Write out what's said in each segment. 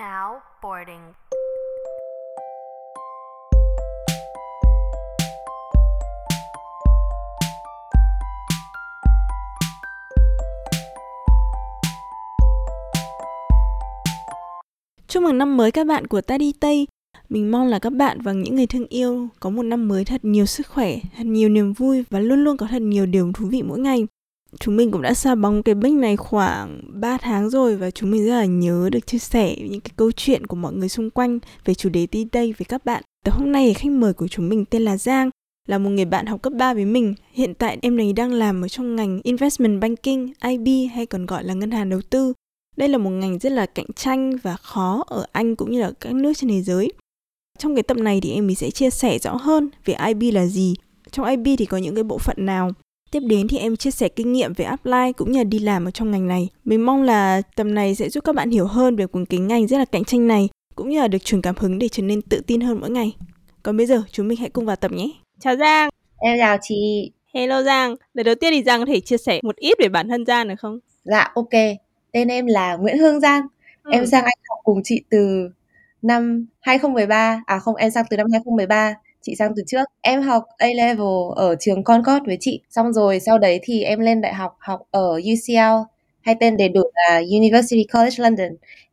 Now boarding. Chúc mừng năm mới các bạn của ta đi Tây. Mình mong là các bạn và những người thương yêu có một năm mới thật nhiều sức khỏe, thật nhiều niềm vui và luôn luôn có thật nhiều điều thú vị mỗi ngày. Chúng mình cũng đã xa bóng cái bích này khoảng 3 tháng rồi và chúng mình rất là nhớ được chia sẻ những cái câu chuyện của mọi người xung quanh về chủ đề T-Day với các bạn. Từ hôm nay khách mời của chúng mình tên là Giang, là một người bạn học cấp 3 với mình. Hiện tại em này đang làm ở trong ngành Investment Banking, IB hay còn gọi là ngân hàng đầu tư. Đây là một ngành rất là cạnh tranh và khó ở Anh cũng như là các nước trên thế giới. Trong cái tập này thì em mình sẽ chia sẻ rõ hơn về IB là gì, trong IB thì có những cái bộ phận nào. Tiếp đến thì em chia sẻ kinh nghiệm về apply cũng như là đi làm ở trong ngành này. Mình mong là tập này sẽ giúp các bạn hiểu hơn về cuốn kính ngành rất là cạnh tranh này, cũng như là được truyền cảm hứng để trở nên tự tin hơn mỗi ngày. Còn bây giờ chúng mình hãy cùng vào tập nhé. Chào Giang. Em chào chị. Hello Giang. Lời đầu tiên thì Giang có thể chia sẻ một ít về bản thân Giang được không? Dạ ok. Tên em là Nguyễn Hương Giang. Ừ. Em sang Anh học cùng chị từ năm 2013. À không, em sang từ năm 2013 chị sang từ trước. Em học A level ở trường Concord với chị. Xong rồi sau đấy thì em lên đại học học ở UCL hay tên đầy đủ là University College London.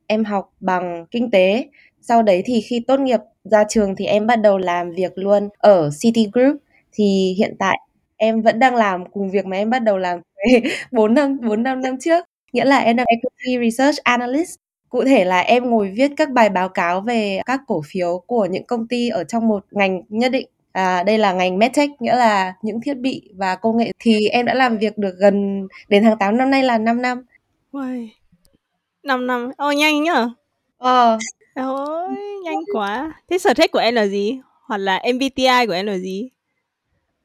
Em học bằng kinh tế. Sau đấy thì khi tốt nghiệp ra trường thì em bắt đầu làm việc luôn ở City Group. Thì hiện tại em vẫn đang làm cùng việc mà em bắt đầu làm 4 năm 4 năm năm trước. Nghĩa là em đang equity research analyst. Cụ thể là em ngồi viết các bài báo cáo về các cổ phiếu của những công ty ở trong một ngành nhất định. À, đây là ngành medtech nghĩa là những thiết bị và công nghệ thì em đã làm việc được gần đến tháng 8 năm nay là 5 năm. Uầy. 5 năm. Ồ nhanh nhở? Ờ. Ôi, nhanh quá. Thế sở thích của em là gì? Hoặc là MBTI của em là gì?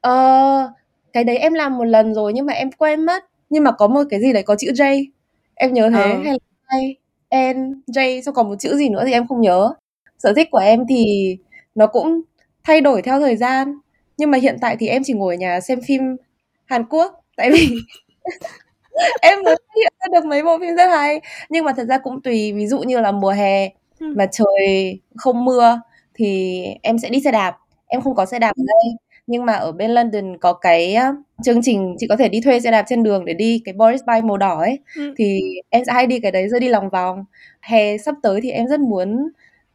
Ờ, cái đấy em làm một lần rồi nhưng mà em quên mất. Nhưng mà có một cái gì đấy có chữ J. Em nhớ thế ờ. hay là hay N, J xong còn một chữ gì nữa thì em không nhớ. Sở thích của em thì nó cũng thay đổi theo thời gian. Nhưng mà hiện tại thì em chỉ ngồi ở nhà xem phim Hàn Quốc tại vì em mới hiện ra được mấy bộ phim rất hay. Nhưng mà thật ra cũng tùy, ví dụ như là mùa hè mà trời không mưa thì em sẽ đi xe đạp. Em không có xe đạp ở đây nhưng mà ở bên London có cái chương trình chị có thể đi thuê xe đạp trên đường để đi cái Boris Bike màu đỏ ấy ừ. thì em sẽ hay đi cái đấy rồi đi lòng vòng. Hè sắp tới thì em rất muốn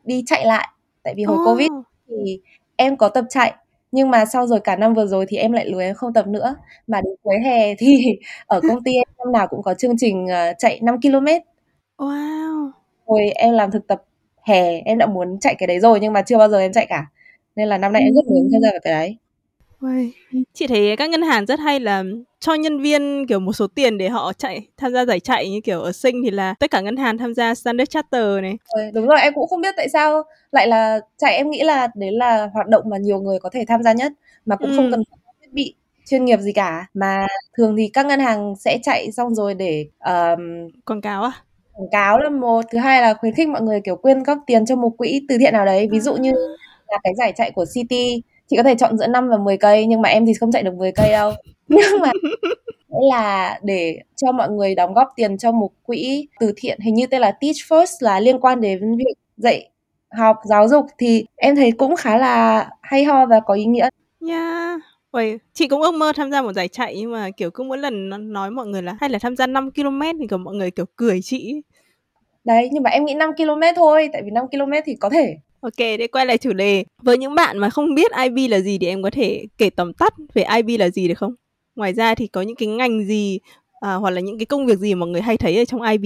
đi chạy lại tại vì hồi oh. covid thì em có tập chạy nhưng mà sau rồi cả năm vừa rồi thì em lại lười em không tập nữa. Mà đến cuối hè thì ở công ty em năm nào cũng có chương trình uh, chạy 5 km wow. Hồi em làm thực tập hè em đã muốn chạy cái đấy rồi nhưng mà chưa bao giờ em chạy cả. Nên là năm nay em rất muốn tham gia vào cái đấy Uầy. Chị thấy các ngân hàng rất hay là cho nhân viên kiểu một số tiền để họ chạy tham gia giải chạy như kiểu ở sinh thì là tất cả ngân hàng tham gia Standard Charter này. Ừ, đúng rồi em cũng không biết tại sao lại là chạy em nghĩ là đấy là hoạt động mà nhiều người có thể tham gia nhất mà cũng ừ. không cần thiết bị chuyên nghiệp gì cả mà thường thì các ngân hàng sẽ chạy xong rồi để um, quảng cáo à quảng cáo là một thứ hai là khuyến khích mọi người kiểu quyên góp tiền cho một quỹ từ thiện nào đấy ví dụ như à. là cái giải chạy của City chị có thể chọn giữa 5 và 10 cây nhưng mà em thì không chạy được 10 cây đâu nhưng mà là để cho mọi người đóng góp tiền cho một quỹ từ thiện hình như tên là Teach First là liên quan đến việc dạy học giáo dục thì em thấy cũng khá là hay ho và có ý nghĩa. Yeah. Ôi, chị cũng ước mơ tham gia một giải chạy nhưng mà kiểu cứ mỗi lần nói mọi người là hay là tham gia 5 km thì kiểu mọi người kiểu cười chị. Đấy, nhưng mà em nghĩ 5 km thôi, tại vì 5 km thì có thể Ok, để quay lại chủ đề. Với những bạn mà không biết IB là gì thì em có thể kể tóm tắt về IB là gì được không? Ngoài ra thì có những cái ngành gì à, hoặc là những cái công việc gì mà người hay thấy ở trong IB?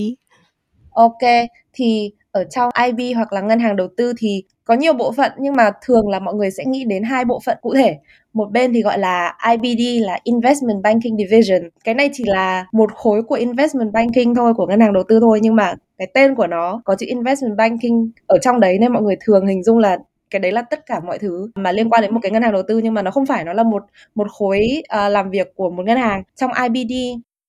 Ok, thì ở trong IB hoặc là ngân hàng đầu tư thì có nhiều bộ phận nhưng mà thường là mọi người sẽ nghĩ đến hai bộ phận cụ thể. Một bên thì gọi là IBD là Investment Banking Division. Cái này chỉ là một khối của Investment Banking thôi, của ngân hàng đầu tư thôi nhưng mà cái tên của nó có chữ Investment Banking ở trong đấy nên mọi người thường hình dung là cái đấy là tất cả mọi thứ mà liên quan đến một cái ngân hàng đầu tư nhưng mà nó không phải nó là một một khối uh, làm việc của một ngân hàng trong IBD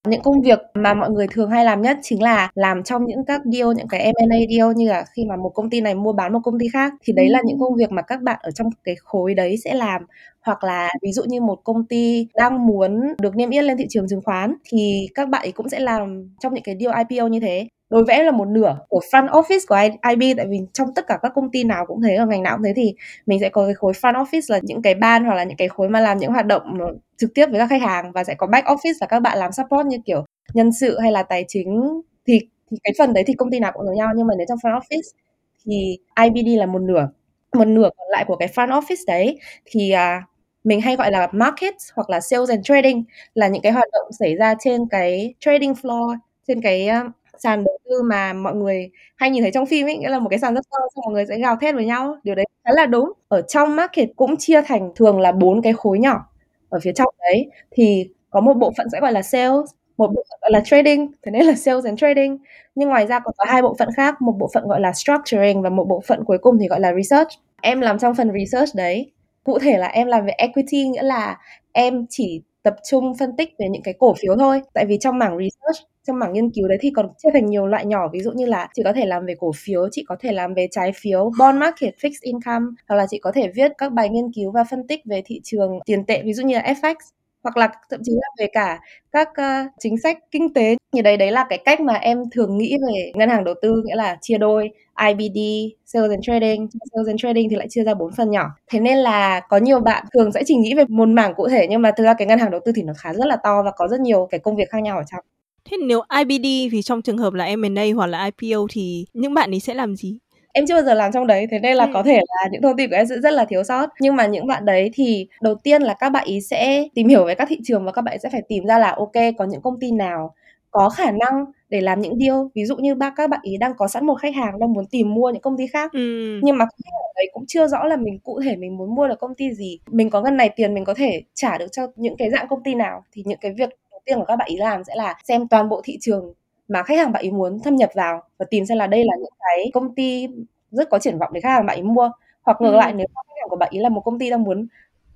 những công việc mà mọi người thường hay làm nhất chính là làm trong những các deal, những cái M&A deal như là khi mà một công ty này mua bán một công ty khác thì đấy là những công việc mà các bạn ở trong cái khối đấy sẽ làm. Hoặc là ví dụ như một công ty đang muốn được niêm yết lên thị trường chứng khoán thì các bạn ấy cũng sẽ làm trong những cái deal IPO như thế đối với em là một nửa của front office của IB tại vì trong tất cả các công ty nào cũng thế ở ngành nào cũng thế thì mình sẽ có cái khối front office là những cái ban hoặc là những cái khối mà làm những hoạt động trực tiếp với các khách hàng và sẽ có back office là các bạn làm support như kiểu nhân sự hay là tài chính thì thì cái phần đấy thì công ty nào cũng giống nhau nhưng mà nếu trong front office thì IBD là một nửa. Một nửa còn lại của cái front office đấy thì à, mình hay gọi là market hoặc là sales and trading là những cái hoạt động xảy ra trên cái trading floor trên cái uh, sàn đầu tư mà mọi người hay nhìn thấy trong phim ấy, nghĩa là một cái sàn rất to, xong mọi người sẽ gào thét với nhau. Điều đấy khá là đúng. Ở trong market cũng chia thành thường là bốn cái khối nhỏ ở phía trong đấy. Thì có một bộ phận sẽ gọi là sales, một bộ phận gọi là trading. Thế nên là sales and trading. Nhưng ngoài ra còn có hai bộ phận khác, một bộ phận gọi là structuring và một bộ phận cuối cùng thì gọi là research. Em làm trong phần research đấy. Cụ thể là em làm về equity, nghĩa là em chỉ tập trung phân tích về những cái cổ phiếu thôi. Tại vì trong mảng research trong mảng nghiên cứu đấy thì còn chia thành nhiều loại nhỏ ví dụ như là chị có thể làm về cổ phiếu chị có thể làm về trái phiếu bond market fixed income hoặc là chị có thể viết các bài nghiên cứu và phân tích về thị trường tiền tệ ví dụ như là FX hoặc là thậm chí là về cả các uh, chính sách kinh tế như đấy đấy là cái cách mà em thường nghĩ về ngân hàng đầu tư nghĩa là chia đôi IBD, Sales and Trading, Sales and Trading thì lại chia ra bốn phần nhỏ. Thế nên là có nhiều bạn thường sẽ chỉ nghĩ về một mảng cụ thể nhưng mà thực ra cái ngân hàng đầu tư thì nó khá rất là to và có rất nhiều cái công việc khác nhau ở trong. Thế nếu IBD thì trong trường hợp là M&A hoặc là IPO thì những bạn ấy sẽ làm gì? em chưa bao giờ làm trong đấy thế nên là ừ. có thể là những thông tin của em sẽ rất là thiếu sót nhưng mà những bạn đấy thì đầu tiên là các bạn ý sẽ tìm hiểu về các thị trường và các bạn sẽ phải tìm ra là ok có những công ty nào có khả năng để làm những deal ví dụ như ba các bạn ý đang có sẵn một khách hàng đang muốn tìm mua những công ty khác ừ. nhưng mà khách hàng đấy cũng chưa rõ là mình cụ thể mình muốn mua được công ty gì mình có ngân này tiền mình có thể trả được cho những cái dạng công ty nào thì những cái việc tiên của các bạn ý làm sẽ là xem toàn bộ thị trường mà khách hàng bạn ý muốn thâm nhập vào và tìm xem là đây là những cái công ty rất có triển vọng để khách hàng bạn ý mua hoặc ngược ừ. lại nếu khách hàng của bạn ý là một công ty đang muốn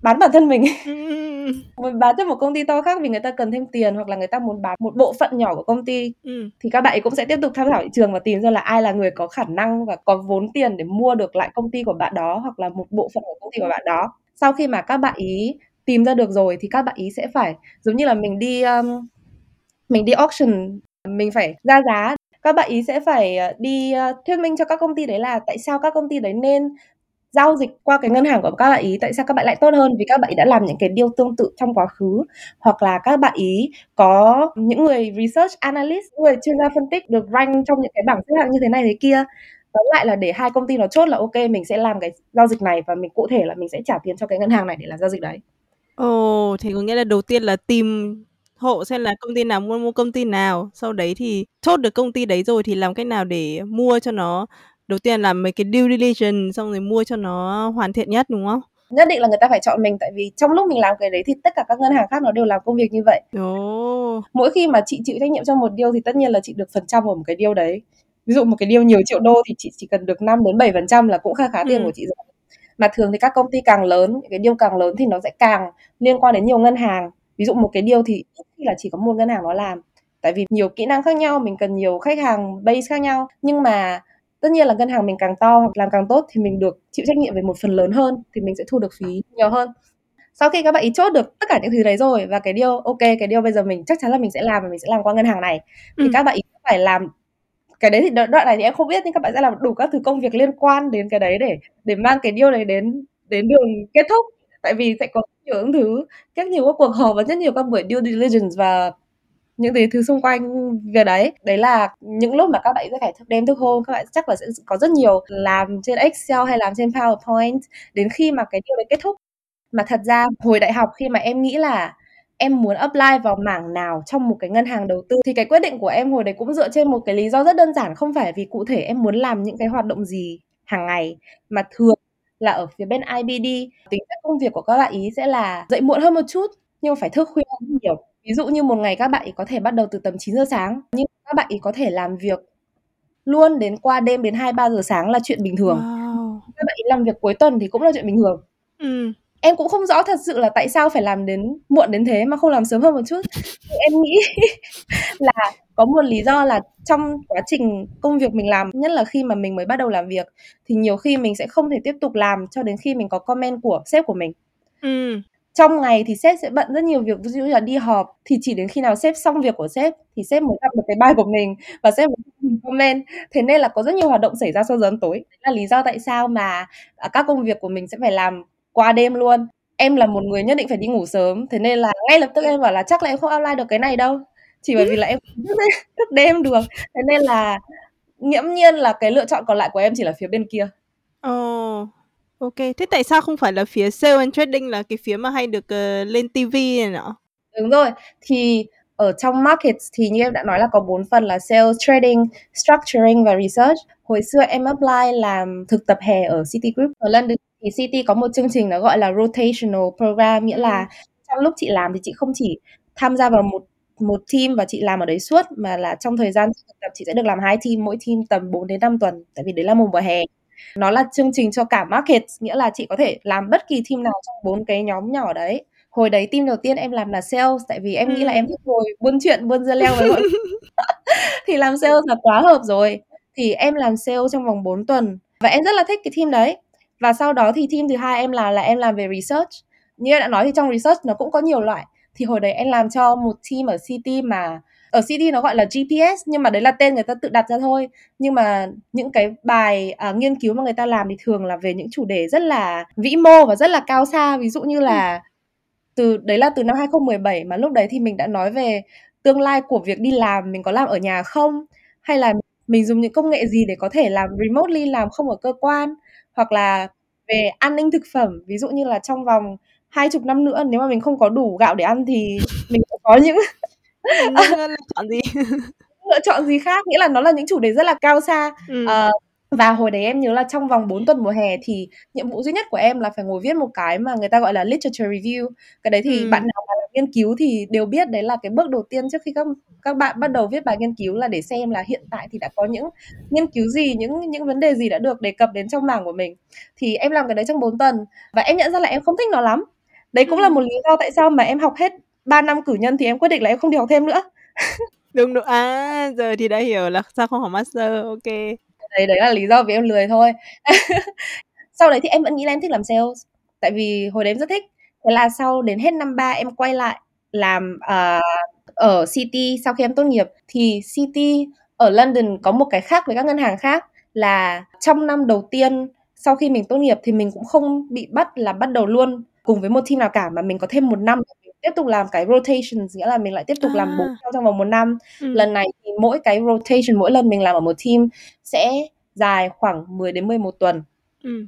bán bản thân mình muốn bán cho một công ty to khác vì người ta cần thêm tiền hoặc là người ta muốn bán một bộ phận nhỏ của công ty ừ. thì các bạn ấy cũng sẽ tiếp tục tham khảo thị trường và tìm ra là ai là người có khả năng và có vốn tiền để mua được lại công ty của bạn đó hoặc là một bộ phận của công ty của bạn đó sau khi mà các bạn ý tìm ra được rồi thì các bạn ý sẽ phải giống như là mình đi um, mình đi auction mình phải ra giá. Các bạn ý sẽ phải ờ, đi ờ, thuyết minh cho các công ty đấy là tại sao các công ty đấy nên giao dịch qua cái ngân hàng của các bạn ý tại sao các bạn lại tốt hơn vì các bạn ý đã làm những cái điều tương tự trong quá khứ. Hoặc là các bạn ý có những người research analyst người chuyên gia phân tích được rank trong những cái bảng xếp hạng như thế này thế kia. Tóm lại là để hai công ty nó chốt là ok mình sẽ làm cái giao dịch này và mình cụ thể là mình sẽ trả tiền cho cái ngân hàng này để làm giao dịch đấy. Ồ, thì có nghĩa là đầu tiên là tìm hộ xem là công ty nào mua mua công ty nào sau đấy thì chốt được công ty đấy rồi thì làm cách nào để mua cho nó đầu tiên là mấy cái due diligence xong rồi mua cho nó hoàn thiện nhất đúng không nhất định là người ta phải chọn mình tại vì trong lúc mình làm cái đấy thì tất cả các ngân hàng khác nó đều làm công việc như vậy oh. mỗi khi mà chị chịu trách nhiệm cho một deal thì tất nhiên là chị được phần trăm của một cái deal đấy ví dụ một cái deal nhiều triệu đô thì chị chỉ cần được 5 đến 7 phần trăm là cũng khá khá tiền ừ. của chị rồi mà thường thì các công ty càng lớn những cái deal càng lớn thì nó sẽ càng liên quan đến nhiều ngân hàng. Ví dụ một cái deal thì là chỉ có một ngân hàng nó làm. Tại vì nhiều kỹ năng khác nhau mình cần nhiều khách hàng base khác nhau. Nhưng mà tất nhiên là ngân hàng mình càng to hoặc làm càng tốt thì mình được chịu trách nhiệm về một phần lớn hơn thì mình sẽ thu được phí nhiều hơn. Sau khi các bạn ý chốt được tất cả những thứ đấy rồi và cái điều ok cái điều bây giờ mình chắc chắn là mình sẽ làm và mình sẽ làm qua ngân hàng này thì ừ. các bạn ý phải làm cái đấy thì đoạn này thì em không biết, nhưng các bạn sẽ làm đủ các thứ công việc liên quan đến cái đấy để để mang cái điều này đến đến đường kết thúc. Tại vì sẽ có nhiều những thứ, rất nhiều các cuộc họp và rất nhiều các buổi due diligence và những cái thứ xung quanh về đấy. Đấy là những lúc mà các bạn sẽ phải thức đêm thức hôm, các bạn chắc là sẽ có rất nhiều làm trên Excel hay làm trên PowerPoint đến khi mà cái điều đấy kết thúc. Mà thật ra hồi đại học khi mà em nghĩ là em muốn apply vào mảng nào trong một cái ngân hàng đầu tư thì cái quyết định của em hồi đấy cũng dựa trên một cái lý do rất đơn giản không phải vì cụ thể em muốn làm những cái hoạt động gì hàng ngày mà thường là ở phía bên IBD tính chất công việc của các bạn ý sẽ là dậy muộn hơn một chút nhưng phải thức khuya hơn nhiều ví dụ như một ngày các bạn ý có thể bắt đầu từ tầm 9 giờ sáng nhưng các bạn ý có thể làm việc luôn đến qua đêm đến 2 3 giờ sáng là chuyện bình thường. Wow. Các bạn ý làm việc cuối tuần thì cũng là chuyện bình thường. Ừ. Em cũng không rõ thật sự là tại sao phải làm đến muộn đến thế mà không làm sớm hơn một chút. Nhưng em nghĩ là có một lý do là trong quá trình công việc mình làm, nhất là khi mà mình mới bắt đầu làm việc thì nhiều khi mình sẽ không thể tiếp tục làm cho đến khi mình có comment của sếp của mình. Ừ trong ngày thì sếp sẽ bận rất nhiều việc ví dụ như là đi họp thì chỉ đến khi nào sếp xong việc của sếp thì sếp mới đọc được cái bài của mình và sếp mới comment thế nên là có rất nhiều hoạt động xảy ra sau giờ ăn tối đấy là lý do tại sao mà à, các công việc của mình sẽ phải làm qua đêm luôn em là một người nhất định phải đi ngủ sớm thế nên là ngay lập tức em bảo là chắc là em không outline được cái này đâu chỉ bởi vì là em thức đêm được thế nên là nghiễm nhiên là cái lựa chọn còn lại của em chỉ là phía bên kia Ồ, oh, ok. Thế tại sao không phải là phía sale and trading là cái phía mà hay được uh, lên TV này nọ? Đúng rồi. Thì ở trong market thì như em đã nói là có bốn phần là sales, trading, structuring và research. Hồi xưa em apply làm thực tập hè ở City Group ở London thì City có một chương trình nó gọi là rotational program nghĩa là ừ. trong lúc chị làm thì chị không chỉ tham gia vào một một team và chị làm ở đấy suốt mà là trong thời gian thực tập chị sẽ được làm hai team mỗi team tầm 4 đến 5 tuần tại vì đấy là mùa mùa hè. Nó là chương trình cho cả market nghĩa là chị có thể làm bất kỳ team nào trong bốn cái nhóm nhỏ đấy. Hồi đấy team đầu tiên em làm là sales tại vì em ừ. nghĩ là em thích ngồi buôn chuyện buôn dưa leo với mọi thì làm sales là quá hợp rồi. Thì em làm sale trong vòng 4 tuần và em rất là thích cái team đấy và sau đó thì team thứ hai em là là em làm về research. Như em đã nói thì trong research nó cũng có nhiều loại. Thì hồi đấy em làm cho một team ở city mà ở city nó gọi là GPS nhưng mà đấy là tên người ta tự đặt ra thôi. Nhưng mà những cái bài uh, nghiên cứu mà người ta làm thì thường là về những chủ đề rất là vĩ mô và rất là cao xa. Ví dụ như là từ đấy là từ năm 2017 mà lúc đấy thì mình đã nói về tương lai của việc đi làm mình có làm ở nhà không? Hay là mình dùng những công nghệ gì để có thể làm remotely làm không ở cơ quan hoặc là về an ninh thực phẩm ví dụ như là trong vòng hai chục năm nữa nếu mà mình không có đủ gạo để ăn thì mình có những lựa chọn gì? Lựa chọn gì khác? Nghĩa là nó là những chủ đề rất là cao xa. Ừ. uh, và hồi đấy em nhớ là trong vòng 4 tuần mùa hè thì nhiệm vụ duy nhất của em là phải ngồi viết một cái mà người ta gọi là literature review. Cái đấy thì ừ. bạn nào mà làm nghiên cứu thì đều biết đấy là cái bước đầu tiên trước khi các các bạn bắt đầu viết bài nghiên cứu là để xem là hiện tại thì đã có những nghiên cứu gì những những vấn đề gì đã được đề cập đến trong mảng của mình. Thì em làm cái đấy trong 4 tuần và em nhận ra là em không thích nó lắm. Đấy cũng ừ. là một lý do tại sao mà em học hết 3 năm cử nhân thì em quyết định là em không đi học thêm nữa. Đúng đúng à giờ thì đã hiểu là sao không học master ok đấy đấy là lý do vì em lười thôi. Sau đấy thì em vẫn nghĩ là em thích làm sales tại vì hồi đấy em rất thích. Thế là sau đến hết năm ba em quay lại làm uh, ở City sau khi em tốt nghiệp. Thì City ở London có một cái khác với các ngân hàng khác là trong năm đầu tiên sau khi mình tốt nghiệp thì mình cũng không bị bắt là bắt đầu luôn cùng với một team nào cả mà mình có thêm một năm để tiếp tục làm cái rotation nghĩa là mình lại tiếp tục à. làm bốn trong vòng một năm ừ. lần này thì mỗi cái rotation mỗi lần mình làm ở một team sẽ dài khoảng 10 đến 11 tuần ừ.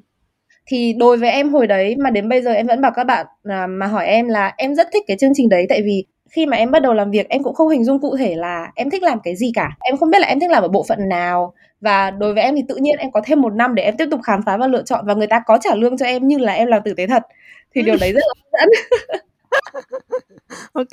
thì đối với em hồi đấy mà đến bây giờ em vẫn bảo các bạn là mà hỏi em là em rất thích cái chương trình đấy tại vì khi mà em bắt đầu làm việc em cũng không hình dung cụ thể là em thích làm cái gì cả em không biết là em thích làm ở bộ phận nào và đối với em thì tự nhiên em có thêm một năm để em tiếp tục khám phá và lựa chọn và người ta có trả lương cho em như là em làm tử tế thật thì điều đấy rất là hấp dẫn ok.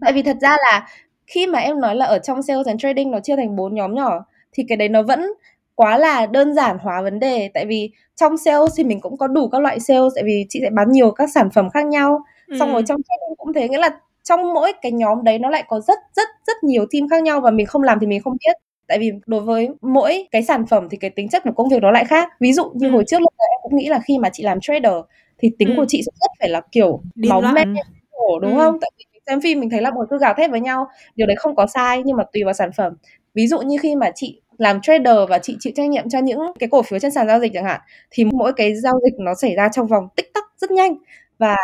Tại vì thật ra là khi mà em nói là ở trong sales and trading nó chia thành bốn nhóm nhỏ thì cái đấy nó vẫn quá là đơn giản hóa vấn đề. Tại vì trong sales thì mình cũng có đủ các loại sales tại vì chị sẽ bán nhiều các sản phẩm khác nhau. Ừ. xong rồi trong trading cũng thế nghĩa là trong mỗi cái nhóm đấy nó lại có rất rất rất nhiều team khác nhau và mình không làm thì mình không biết. Tại vì đối với mỗi cái sản phẩm thì cái tính chất của công việc nó lại khác. Ví dụ như ừ. hồi trước lúc em cũng nghĩ là khi mà chị làm trader thì tính ừ. của chị sẽ rất phải là kiểu Điên máu me khổ đúng ừ. không? Tại vì xem phim mình thấy là mọi thứ gào thét với nhau. Điều đấy không có sai nhưng mà tùy vào sản phẩm. Ví dụ như khi mà chị làm trader và chị chịu trách nhiệm cho những cái cổ phiếu trên sàn giao dịch chẳng hạn thì mỗi cái giao dịch nó xảy ra trong vòng tích tắc rất nhanh và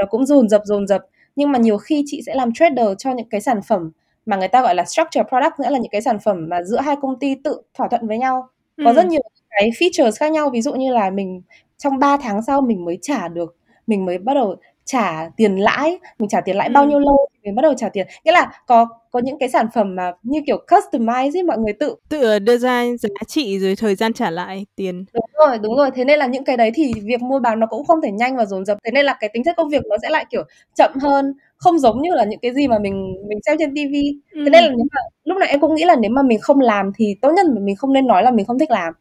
nó cũng dồn dập dồn dập. Nhưng mà nhiều khi chị sẽ làm trader cho những cái sản phẩm mà người ta gọi là structure product nghĩa là những cái sản phẩm mà giữa hai công ty tự thỏa thuận với nhau. Có ừ. rất nhiều cái features khác nhau. Ví dụ như là mình trong 3 tháng sau mình mới trả được mình mới bắt đầu trả tiền lãi. Mình trả tiền lãi ừ. bao nhiêu lâu thì mình bắt đầu trả tiền. Nghĩa là có có những cái sản phẩm mà như kiểu customize ấy mọi người tự tự đưa ra giá trị rồi thời gian trả lại tiền. Đúng rồi đúng rồi. Thế nên là những cái đấy thì việc mua bán nó cũng không thể nhanh và dồn dập. Thế nên là cái tính chất công việc nó sẽ lại kiểu chậm hơn không giống như là những cái gì mà mình mình xem trên tivi ừ. thế nên là nếu mà lúc này em cũng nghĩ là nếu mà mình không làm thì tốt nhất là mình không nên nói là mình không thích làm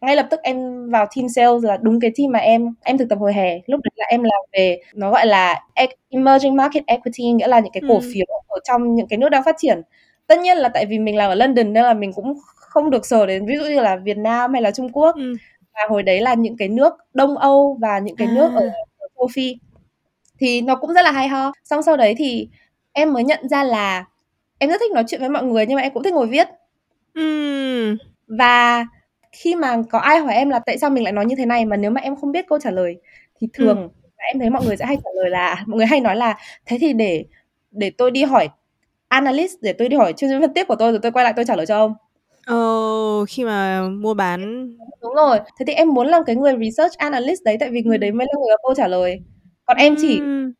ngay lập tức em vào team sales là đúng cái team mà em em thực tập hồi hè lúc đấy là em làm về nó gọi là emerging market equity nghĩa là những cái cổ ừ. phiếu ở trong những cái nước đang phát triển tất nhiên là tại vì mình làm ở London nên là mình cũng không được sờ đến ví dụ như là Việt Nam hay là Trung Quốc ừ. và hồi đấy là những cái nước Đông Âu và những cái à. nước ở, ở châu Phi thì nó cũng rất là hay ho xong sau đấy thì em mới nhận ra là em rất thích nói chuyện với mọi người nhưng mà em cũng thích ngồi viết Ừm. và khi mà có ai hỏi em là tại sao mình lại nói như thế này mà nếu mà em không biết câu trả lời thì thường Ừm. em thấy mọi người sẽ hay trả lời là mọi người hay nói là thế thì để để tôi đi hỏi analyst để tôi đi hỏi chuyên viên phân tích của tôi rồi tôi quay lại tôi trả lời cho ông Ờ, khi mà mua bán đúng rồi thế thì em muốn làm cái người research analyst đấy tại vì người đấy mới là người có câu trả lời còn em chỉ Ừm.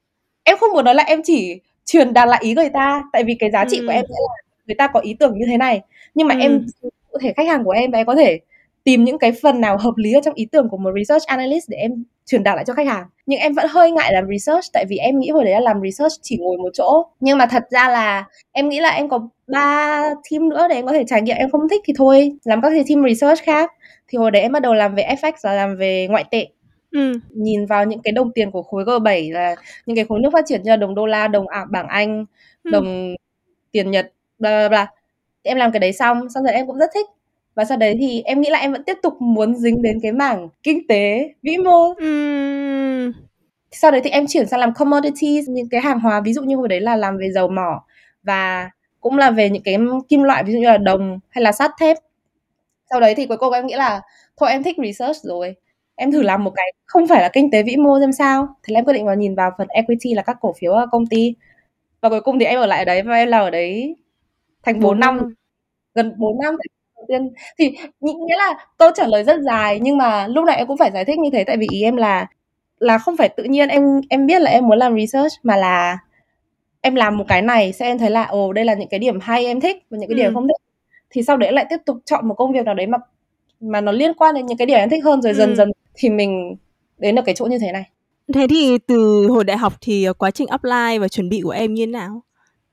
em không muốn nói là em chỉ truyền đạt lại ý người ta tại vì cái giá trị của Ừm. em sẽ là người ta có ý tưởng như thế này nhưng mà em Ừm. cụ thể khách hàng của em và em có thể tìm những cái phần nào hợp lý ở trong ý tưởng của một research analyst để em truyền đạt lại cho khách hàng nhưng em vẫn hơi ngại làm research tại vì em nghĩ hồi đấy là làm research chỉ ngồi một chỗ nhưng mà thật ra là em nghĩ là em có ba team nữa để em có thể trải nghiệm em không thích thì thôi làm các cái team research khác thì hồi đấy em bắt đầu làm về FX là làm về ngoại tệ Ừm. nhìn vào những cái đồng tiền của khối G7 là những cái khối nước phát triển như là đồng đô la, đồng ả bảng Anh, Ừm. đồng tiền Nhật, bla bla bla. Em làm cái đấy xong, xong rồi em cũng rất thích. Và sau đấy thì em nghĩ là em vẫn tiếp tục muốn dính đến cái mảng kinh tế vĩ mô. Sau đấy thì em chuyển sang làm commodities, những cái hàng hóa ví dụ như hồi đấy là làm về dầu mỏ và cũng là về những cái kim loại ví dụ như là đồng hay là sắt thép. Sau đấy thì cuối cùng em nghĩ là thôi em thích research rồi. Em thử làm một cái không phải là kinh tế vĩ mô xem sao. Thế là em quyết định vào nhìn vào phần equity là các cổ phiếu ở công ty. Và cuối cùng thì em ở lại ở đấy và em làm ở đấy thành 4 4 năm, năm. gần 4 năm đầu tiên. Thì nghĩa là câu trả lời rất dài nhưng mà lúc này em cũng phải giải thích như thế tại vì ý em là là không phải tự nhiên em em biết là em muốn làm research mà là em làm một cái này sẽ em thấy là ồ đây là những cái điểm hay em thích và những cái điểm Ừm. không thích. Thì sau đấy lại tiếp tục chọn một công việc nào đấy mà mà nó liên quan đến những cái điểm em thích hơn rồi dần Ừm. dần thì mình đến được cái chỗ như thế này. Thế thì từ hồi đại học thì, ờ, quá trình apply và chuẩn bị của em như thế nào?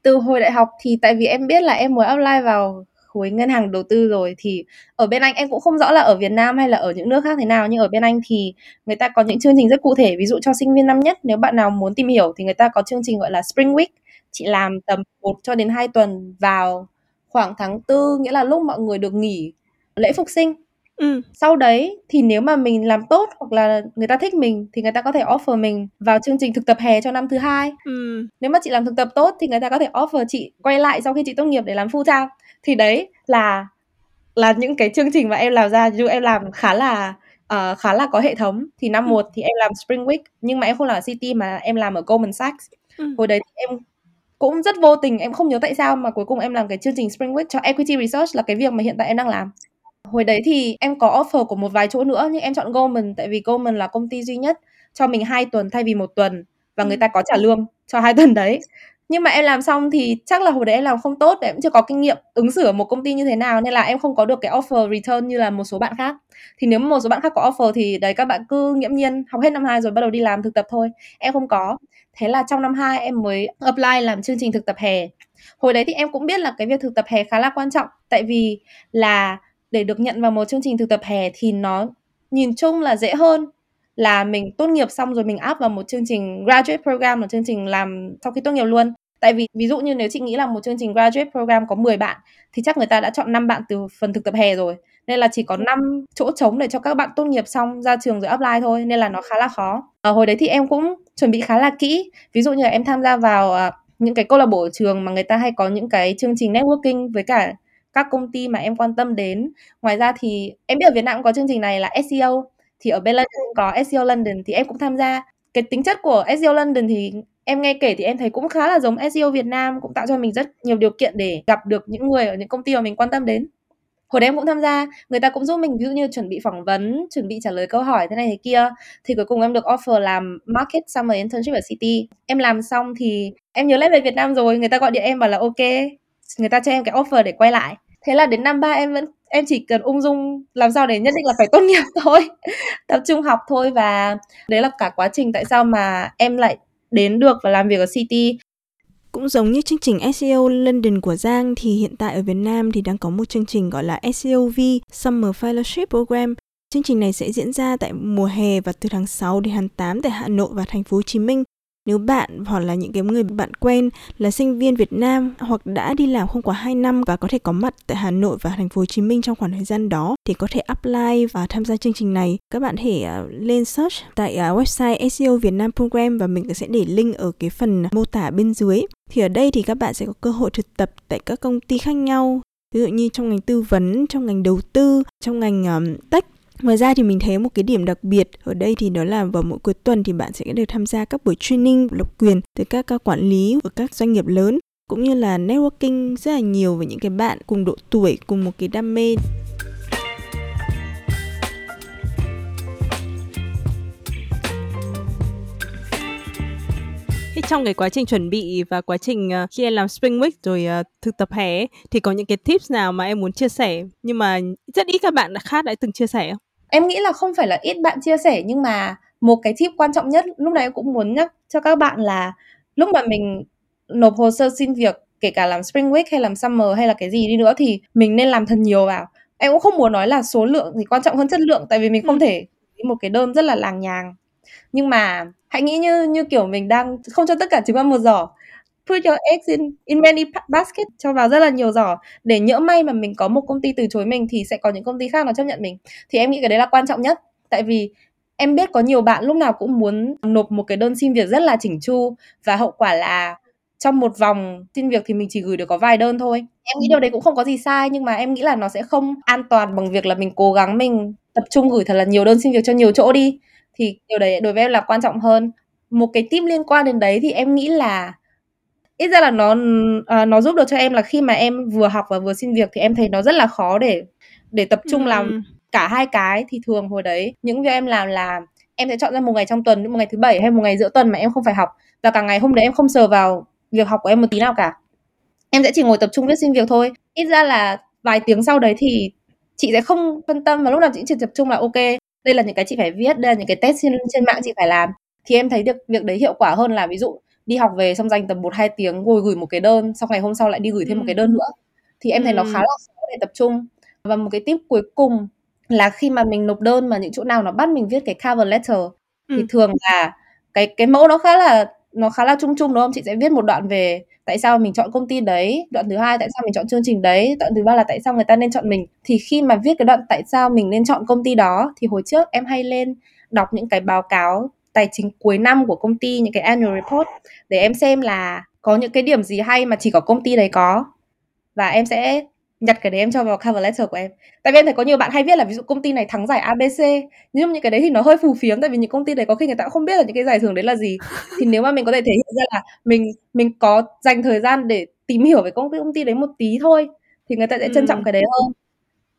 Từ hồi đại học thì tại vì em biết là em muốn apply vào khối ngân hàng đầu tư rồi thì ở bên Anh em cũng không rõ là ở Việt Nam hay là ở những nước khác thế nào nhưng ở bên Anh thì người ta có những chương trình rất cụ thể. Ví dụ cho sinh viên năm nhất nếu bạn nào muốn tìm hiểu thì người ta có chương trình gọi là Spring Week. Chị làm tầm 1 cho đến 2 tuần vào khoảng tháng 4, nghĩa là lúc mọi người được nghỉ lễ Phục sinh. Ừm. Sau đấy thì nếu mà mình làm tốt hoặc là người ta thích mình thì người ta có thể offer mình vào chương trình thực tập hè cho năm thứ hai. Ừm. Nếu mà chị làm thực tập tốt thì người ta có thể offer chị quay lại sau khi chị tốt nghiệp để làm full time. Thì đấy là là những cái chương trình mà em làm ra, dù em làm khá là ờ, khá là có hệ thống. Thì năm Ừm. 1 thì em làm Spring Week nhưng mà em không làm ở Citi mà em làm ở Goldman Sachs. Ừm. Hồi đấy thì em cũng rất vô tình, em không nhớ tại sao mà cuối cùng em làm cái chương trình Spring Week cho Equity Research là cái việc mà hiện tại em đang làm. Hồi đấy thì em có offer của một vài chỗ nữa nhưng em chọn Goldman tại vì Goldman là công ty duy nhất cho mình 2 tuần thay vì 1 tuần và người Ừm. ta có trả lương cho 2 tuần đấy. Nhưng mà em làm xong thì chắc là hồi đấy em làm không tốt, em cũng chưa có kinh nghiệm ứng xử ở một công ty như thế nào nên là em không có được cái offer return như là một số bạn khác. Thì nếu mà một số bạn khác có offer thì đấy các bạn cứ nghiễm nhiên học hết năm hai rồi bắt đầu đi làm thực tập thôi. Em không có. Thế là trong năm hai em mới apply làm chương trình thực tập hè. Hồi đấy thì em cũng biết là cái việc thực tập hè khá là quan trọng tại vì là để được nhận vào một chương trình thực tập hè thì nó nhìn chung là dễ hơn là mình tốt nghiệp xong rồi mình áp vào một chương trình graduate program là chương trình làm sau khi tốt nghiệp luôn. Tại vì ví dụ như nếu chị nghĩ là một chương trình graduate program có 10 bạn thì chắc người ta đã chọn 5 bạn từ phần thực tập hè rồi. Nên là chỉ có 5 chỗ trống để cho các bạn tốt nghiệp xong ra trường rồi apply thôi nên là nó khá là khó. Ở hồi đấy thì em cũng chuẩn bị khá là kỹ. Ví dụ như là em tham gia vào à, những cái câu lạc bộ ở trường mà người ta hay có những cái chương trình networking với cả các công ty mà em quan tâm đến. Ngoài ra thì em biết ở Việt Nam cũng có chương trình này là SEO thì ở bên London có SEO London thì em cũng tham gia. Cái tính chất của SEO London thì em nghe kể thì em thấy cũng khá là giống SEO Việt Nam, cũng tạo cho mình rất nhiều điều kiện để gặp được những người ở những công ty mà mình quan tâm đến. Hồi đấy em cũng tham gia, người ta cũng giúp mình ví dụ như chuẩn bị phỏng vấn, chuẩn bị trả lời câu hỏi thế này thế kia. Thì cuối cùng em được offer làm Market Summer Internship ở City Em làm xong thì em nhớ lại về Việt Nam rồi, người ta gọi điện em bảo là ok, người ta cho em cái offer để quay lại. Thế là đến năm ba em vẫn em chỉ cần ung dung làm sao để nhất định là phải tốt nghiệp thôi. Tập trung học thôi và đấy là cả quá trình tại sao mà em lại đến được và làm việc ở city Cũng giống như chương trình SEO London của Giang thì hiện tại ở Việt Nam thì đang có một chương trình gọi là SEOV Summer Fellowship Program. Chương trình này sẽ diễn ra tại mùa hè và từ tháng 6 đến tháng 8 tại Hà Nội và thành phố Hồ Chí Minh nếu bạn hoặc là những cái người bạn quen là sinh viên Việt Nam hoặc đã đi làm không quá 2 năm và có thể có mặt tại Hà Nội và thành phố Hồ Chí Minh trong khoảng thời gian đó thì có thể apply và tham gia chương trình này. Các bạn thể uh, lên search tại uh, website SEO Việt Nam Program và mình sẽ để link ở cái phần mô tả bên dưới. Thì ở đây thì các bạn sẽ có cơ hội thực tập tại các công ty khác nhau ví dụ như trong ngành tư vấn trong ngành đầu tư trong ngành um, tech Ngoài ra thì mình thấy một cái điểm đặc biệt ở đây thì đó là vào mỗi cuối tuần thì bạn sẽ được tham gia các buổi training độc quyền từ các, các quản lý của các doanh nghiệp lớn cũng như là networking rất là nhiều với những cái bạn cùng độ tuổi, cùng một cái đam mê. Thế trong cái quá trình chuẩn bị và quá trình uh, khi em làm Spring Week rồi uh, thực tập hè ấy, thì có những cái tips nào mà em muốn chia sẻ nhưng mà rất ít các bạn khác đã từng chia sẻ không? Em nghĩ là không phải là ít bạn chia sẻ nhưng mà một cái tip quan trọng nhất lúc này em cũng muốn nhắc cho các bạn là lúc mà mình nộp hồ sơ xin việc kể cả làm Spring Week hay làm Summer hay là cái gì đi nữa thì mình nên làm thật nhiều vào. Em cũng không muốn nói là số lượng thì quan trọng hơn chất lượng tại vì mình không ừ. thể một cái đơn rất là làng nhàng. Nhưng mà hãy nghĩ như như kiểu mình đang không cho tất cả trứng vào một giỏ put your eggs in in many basket. Cho vào rất là nhiều giỏ. Để nhỡ may mà mình có một công ty từ chối mình thì sẽ có những công ty khác nó chấp nhận mình. Thì em nghĩ cái đấy là quan trọng nhất. Tại vì em biết có nhiều bạn lúc nào cũng muốn nộp một cái đơn xin việc rất là chỉnh chu. Và hậu quả là trong một vòng xin việc thì mình chỉ gửi được có vài đơn thôi. Em nghĩ điều đấy cũng không có gì sai, nhưng mà em nghĩ là nó sẽ không an toàn bằng việc là mình cố gắng mình tập trung gửi thật là nhiều đơn xin việc cho nhiều chỗ đi. Thì điều đấy đối với em là quan trọng hơn. Một cái tip liên quan đến đấy thì em nghĩ là ít ra là nó à, nó giúp được cho em là khi mà em vừa học và vừa xin việc thì em thấy nó rất là khó để để tập trung ừ. làm cả hai cái thì thường hồi đấy những việc em làm là em sẽ chọn ra một ngày trong tuần một ngày thứ bảy hay một ngày giữa tuần mà em không phải học. Và cả ngày hôm đấy em không sờ vào việc học của em một tí nào cả. Em sẽ chỉ ngồi tập trung viết xin việc thôi. Ít ra là vài tiếng sau đấy thì chị sẽ không phân tâm và lúc nào chị chỉ tập trung là ok đây là những cái chị phải viết đây là những cái test trên trên mạng chị phải làm. Thì em thấy việc việc đấy hiệu quả hơn là ví dụ đi học về xong dành tầm một hai tiếng ngồi gửi một cái đơn xong ngày hôm sau lại đi gửi thêm ừ. một cái đơn nữa. Thì em thấy nó khá là khó để tập trung. Và một cái tip cuối cùng là khi mà mình nộp đơn mà những chỗ nào nó bắt mình viết cái cover letter ừ. thì thường là cái cái mẫu nó khá là nó khá là chung chung đúng không? Chị sẽ viết một đoạn về tại sao mình chọn công ty đấy đoạn thứ hai tại sao mình chọn chương trình đấy đoạn thứ ba là tại sao người ta nên chọn mình. Thì khi mà viết cái đoạn tại sao mình nên chọn công ty đó thì hồi trước em hay lên đọc những cái báo cáo tài chính cuối năm của công ty những cái annual report để em xem là có những cái điểm gì hay mà chỉ có công ty đấy có. Và em sẽ nhặt cái đấy em cho vào cover letter của em. Tại vì em thấy có nhiều bạn hay viết là ví dụ công ty này thắng giải abc nhưng những cái đấy thì nó hơi phù phiếm tại vì những công ty đấy có khi người ta cũng không biết là những cái giải thưởng đấy là gì. Thì nếu mà mình có thể thể hiện ra là mình mình có dành thời gian để tìm hiểu về công ty công ty đấy một tí thôi thì người ta sẽ trân trọng cái đấy hơn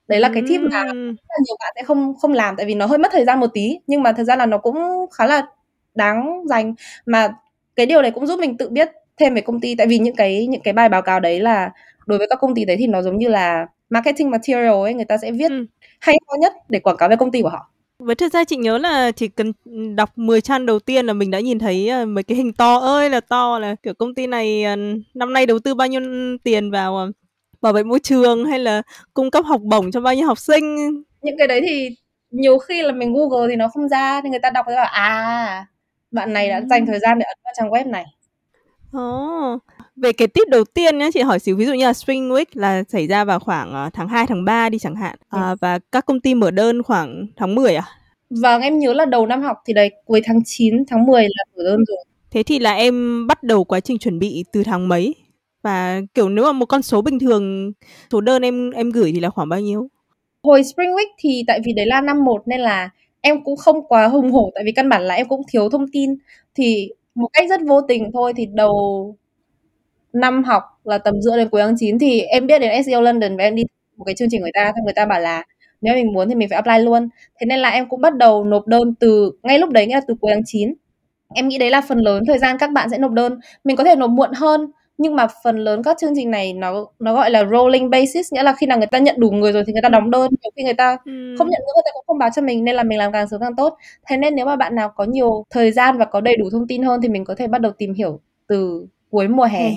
đấy là cái tip mà rất là nhiều bạn sẽ không không làm tại vì nó hơi mất thời gian một tí nhưng mà thật ra là nó cũng khá là đáng dành. Mà cái điều này cũng giúp mình tự biết thêm về công ty tại vì những cái những cái bài báo cáo đấy là đối với các công ty đấy thì nó giống như là marketing material ấy người ta sẽ viết ừ. hay ho nhất để quảng cáo về công ty của họ. Với thực ra chị nhớ là chỉ cần đọc 10 trang đầu tiên là mình đã nhìn thấy ờ, mấy cái hình to ơi là to là kiểu công ty này ờ, năm nay đầu tư bao nhiêu tiền vào ờ, bảo vệ môi trường hay là cung cấp học bổng cho bao nhiêu học sinh những cái đấy thì nhiều khi là mình google thì nó không ra thì người ta đọc bảo à bạn này đã dành thời gian để ấn vào trang web này oh. về cái tip đầu tiên nhé chị hỏi xíu ví dụ như là Spring Week là xảy ra vào khoảng uh, tháng 2 tháng 3 đi chẳng hạn uh, và các công ty mở đơn khoảng tháng 10 à Vâng, em nhớ là đầu năm học thì đấy cuối tháng 9, tháng 10 là mở đơn rồi. Thế thì là em bắt đầu quá trình chuẩn bị từ tháng mấy? Và, kiểu, nếu mà một con số bình thường, số đơn em em gửi thì là khoảng bao nhiêu? Hồi Spring Week thì tại vì đấy là năm 1 nên là em cũng không quá hùng hổ, tại vì căn bản là em cũng thiếu thông tin. Thì một cách rất vô tình thôi thì đầu năm học là tầm giữa đến cuối tháng 9 thì em biết đến SEO London và em đi một cái chương trình người ta thì người ta bảo là nếu mình muốn thì mình phải apply luôn. Thế nên là em cũng bắt đầu nộp đơn từ ngay lúc đấy, nghĩa là từ cuối tháng 9 em nghĩ đấy là phần lớn thời gian các bạn sẽ nộp đơn. Mình có thể nộp muộn hơn nhưng mà phần lớn các chương trình này nó nó gọi là rolling basis nghĩa là khi nào người ta nhận đủ người rồi thì người ta đóng đơn nhiều khi người ta ừ. không nhận nữa người ta cũng không báo cho mình nên là mình làm càng sớm càng tốt thế nên nếu mà bạn nào có nhiều thời gian và có đầy đủ thông tin hơn thì mình có thể bắt đầu tìm hiểu từ cuối mùa hè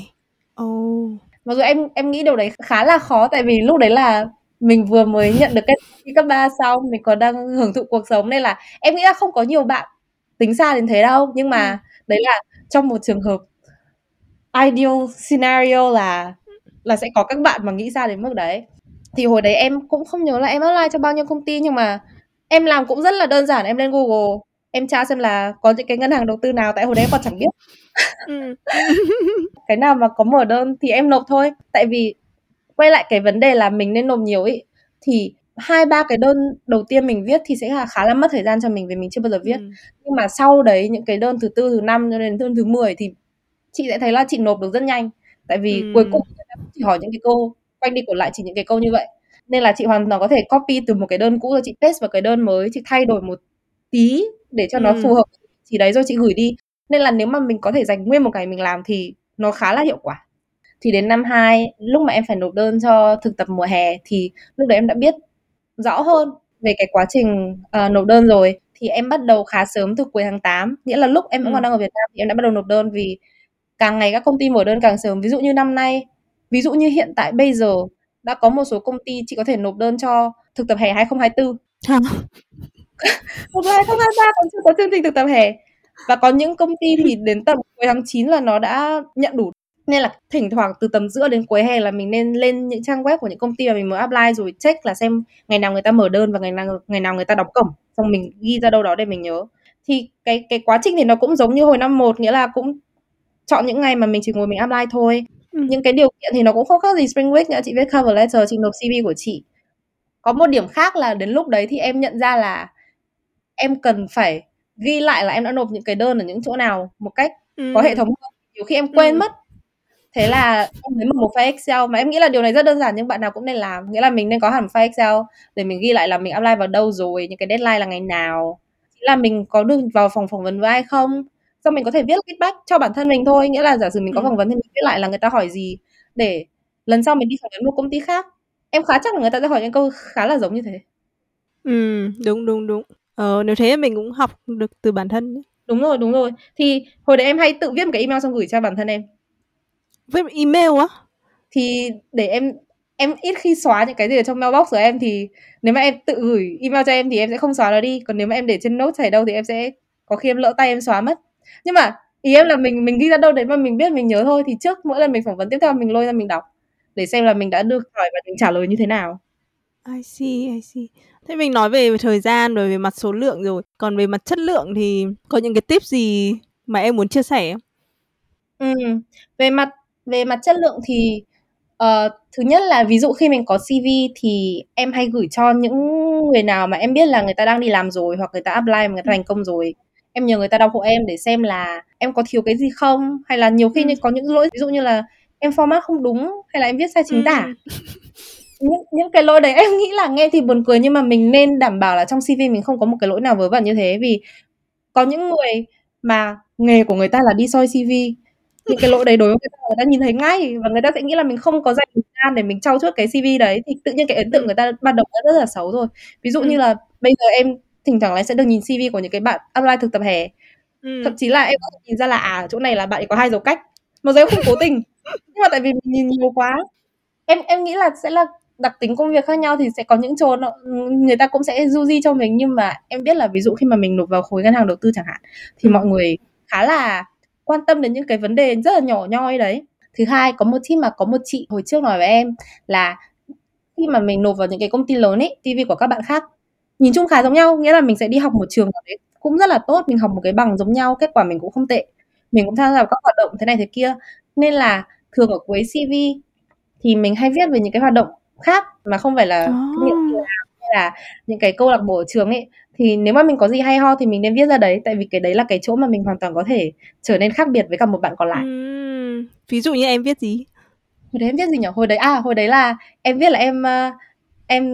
oh. mặc dù em em nghĩ điều đấy khá là khó tại vì lúc đấy là mình vừa mới nhận được cái cấp ba xong mình còn đang hưởng thụ cuộc sống nên là em nghĩ là không có nhiều bạn tính xa đến thế đâu nhưng mà ừ. đấy là trong một trường hợp ideal scenario là là sẽ có các bạn mà nghĩ ra đến mức đấy thì hồi đấy em cũng không nhớ là em apply cho bao nhiêu công ty nhưng mà em làm cũng rất là đơn giản em lên Google em tra xem là có những cái ngân hàng đầu tư nào tại hồi đấy em còn chẳng biết ừ. cái nào mà có mở đơn thì em nộp thôi tại vì quay lại cái vấn đề là mình nên nộp nhiều ý thì hai ba cái đơn đầu tiên mình viết thì sẽ là khá là mất thời gian cho mình vì mình chưa bao giờ viết ừ. nhưng mà sau đấy những cái đơn thứ tư thứ năm cho đến đơn thứ 10 thì chị sẽ thấy là chị nộp được rất nhanh tại vì ừ. cuối cùng chỉ hỏi những cái câu quanh đi còn lại chỉ những cái câu như vậy nên là chị hoàn toàn có thể copy từ một cái đơn cũ rồi chị paste vào cái đơn mới chị thay đổi một tí để cho ừ. nó phù hợp chỉ đấy rồi chị gửi đi nên là nếu mà mình có thể dành nguyên một ngày mình làm thì nó khá là hiệu quả thì đến năm 2 lúc mà em phải nộp đơn cho thực tập mùa hè thì lúc đấy em đã biết rõ hơn về cái quá trình uh, nộp đơn rồi thì em bắt đầu khá sớm từ cuối tháng 8 nghĩa là lúc em vẫn ừ. còn đang ở Việt Nam thì em đã bắt đầu nộp đơn vì càng ngày các công ty mở đơn càng sớm. Ví dụ như năm nay ví dụ như hiện tại bây giờ đã có một số công ty chị có thể nộp đơn cho thực tập hè 2024 Hả? Một 2023 còn chưa có chương trình thực tập hè. Và có những công ty thì đến tầm cuối tháng 9 là nó đã nhận đủ. Nên là thỉnh thoảng từ tầm giữa đến cuối hè là mình nên lên những trang web của những công ty mà mình mới apply rồi check là xem ngày nào người ta mở đơn và ngày nào ngày nào người ta đóng cổng. Xong mình ghi ra đâu đó để mình nhớ. Thì cái cái quá trình thì nó cũng giống như hồi năm một nghĩa là cũng chọn những ngày mà mình chỉ ngồi mình apply thôi. Ừ. những cái điều kiện thì nó cũng không khác gì spring week nữa chị viết cover letter chị nộp cv của chị. Có một điểm khác là đến lúc đấy thì em nhận ra là em cần phải ghi lại là em đã nộp những cái đơn ở những chỗ nào một cách ừ. có hệ thống hơn. Nhiều khi em quên ừ. mất. Thế là em lấy một file Excel mà em nghĩ là điều này rất đơn giản nhưng bạn nào cũng nên làm. Nghĩa là mình nên có hẳn file Excel để mình ghi lại là mình apply vào đâu rồi những cái deadline là ngày nào. Là mình có được vào phòng phỏng vấn với ai không xong mình có thể viết feedback cho bản thân mình thôi nghĩa là giả sử mình có ừ. phỏng vấn thì mình viết lại là người ta hỏi gì để lần sau mình đi phỏng vấn một công ty khác. Em khá chắc là người ta sẽ hỏi những câu khá là giống như thế. Ừ đúng đúng đúng. Ờ nếu thế mình cũng học được từ bản thân đúng rồi đúng rồi. Thì hồi đấy em hay tự viết một cái email xong gửi cho bản thân em. Viết email á? Thì để em em ít khi xóa những cái gì ở trong mailbox của em thì nếu mà em tự gửi email cho em thì em sẽ không xóa nó đi. Còn nếu mà em để trên note hay đâu thì em sẽ có khi em lỡ tay em xóa mất nhưng mà ý em là mình mình ghi ra đâu đấy mà mình biết mình nhớ thôi thì trước mỗi lần mình phỏng vấn tiếp theo mình lôi ra mình đọc để xem là mình đã được hỏi và mình trả lời như thế nào I see, I see. Thế mình nói về thời gian rồi về mặt số lượng rồi, còn về mặt chất lượng thì có những cái tip gì mà em muốn chia sẻ không? Ừ, về mặt về mặt chất lượng thì uh, thứ nhất là ví dụ khi mình có CV thì em hay gửi cho những người nào mà em biết là người ta đang đi làm rồi hoặc người ta apply mà người ta thành công rồi em nhờ người ta đọc hộ em để xem là em có thiếu cái gì không hay là nhiều khi ừ. có những lỗi ví dụ như là em format không đúng hay là em viết sai chính tả ừ. những, những cái lỗi đấy em nghĩ là nghe thì buồn cười nhưng mà mình nên đảm bảo là trong CV mình không có một cái lỗi nào vớ vẩn như thế vì có những người mà nghề của người ta là đi soi CV những cái lỗi đấy đối với người ta người ta nhìn thấy ngay và người ta sẽ nghĩ là mình không có dành thời gian để mình trau chuốt cái CV đấy thì tự nhiên cái ấn tượng người ta ban đầu đã rất là xấu rồi ví dụ ừ. như là bây giờ em thỉnh thoảng lại sẽ được nhìn CV của những cái bạn apply thực tập hè. Ừ. thậm chí là em có thể nhìn ra là à chỗ này là bạn ấy có hai dấu cách. Mà dấu không cố tình nhưng mà tại vì mình nhìn nhiều quá. Em em nghĩ là sẽ là đặc tính công việc khác nhau thì sẽ có những chỗ nó, người ta cũng sẽ du di cho mình. Nhưng mà em biết là ví dụ khi mà mình nộp vào khối ngân hàng đầu tư chẳng hạn thì ừ. mọi người khá là quan tâm đến những cái vấn đề rất là nhỏ nhoi đấy. Thứ hai có một team mà có một chị hồi trước nói với em là khi mà mình nộp vào những cái công ty lớn ấy TV của các bạn khác nhìn chung khá giống nhau nghĩa là mình sẽ đi học một trường đấy cũng rất là tốt mình học một cái bằng giống nhau kết quả mình cũng không tệ. Mình cũng tham gia vào các hoạt động thế này thế kia. Nên là thường ở cuối CV thì mình hay viết về những cái hoạt động khác mà không phải là kinh nghiệm hay là những cái câu lạc bộ ở trường ấy. Thì nếu mà mình có gì hay ho thì mình nên viết ra đấy tại vì cái đấy là cái chỗ mà mình hoàn toàn có thể trở nên khác biệt với cả một bạn còn lại. Uhm, ví dụ như em viết gì? Hồi đấy em viết gì nhỉ hồi đấy à hồi đấy là em viết là em uh, em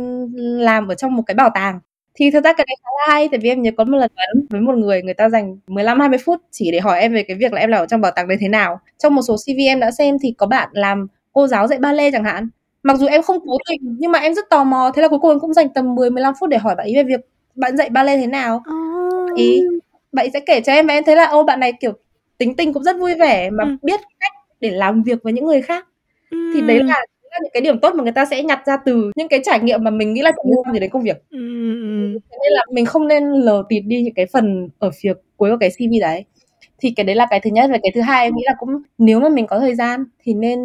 làm ở trong một cái bảo tàng thì thật ra cái đấy khá là hay tại vì em nhớ có một lần vấn với một người người ta dành 15 20 phút chỉ để hỏi em về cái việc là em làm ở trong bảo tàng đấy thế nào. Trong một số CV em đã xem thì có bạn làm cô giáo dạy ballet chẳng hạn. Mặc dù em không cố tình nhưng mà em rất tò mò thế là cuối cùng em cũng dành tầm 10 15 phút để hỏi bạn ấy về việc bạn dạy ballet thế nào. Oh. Ý bạn ấy sẽ kể cho em và em thấy là ô bạn này kiểu tính tình cũng rất vui vẻ mà ừ. biết cách để làm việc với những người khác. Ừ. Thì đấy là những cái điểm tốt mà người ta sẽ nhặt ra từ những cái trải nghiệm mà mình nghĩ là chẳng liên quan gì đến công việc. Ừ, ừ, ừ. nên là mình không nên lờ tịt đi những cái phần ở phía cuối của cái CV đấy. Thì cái đấy là cái thứ nhất. Và cái thứ hai em nghĩ là cũng nếu mà mình có thời gian thì nên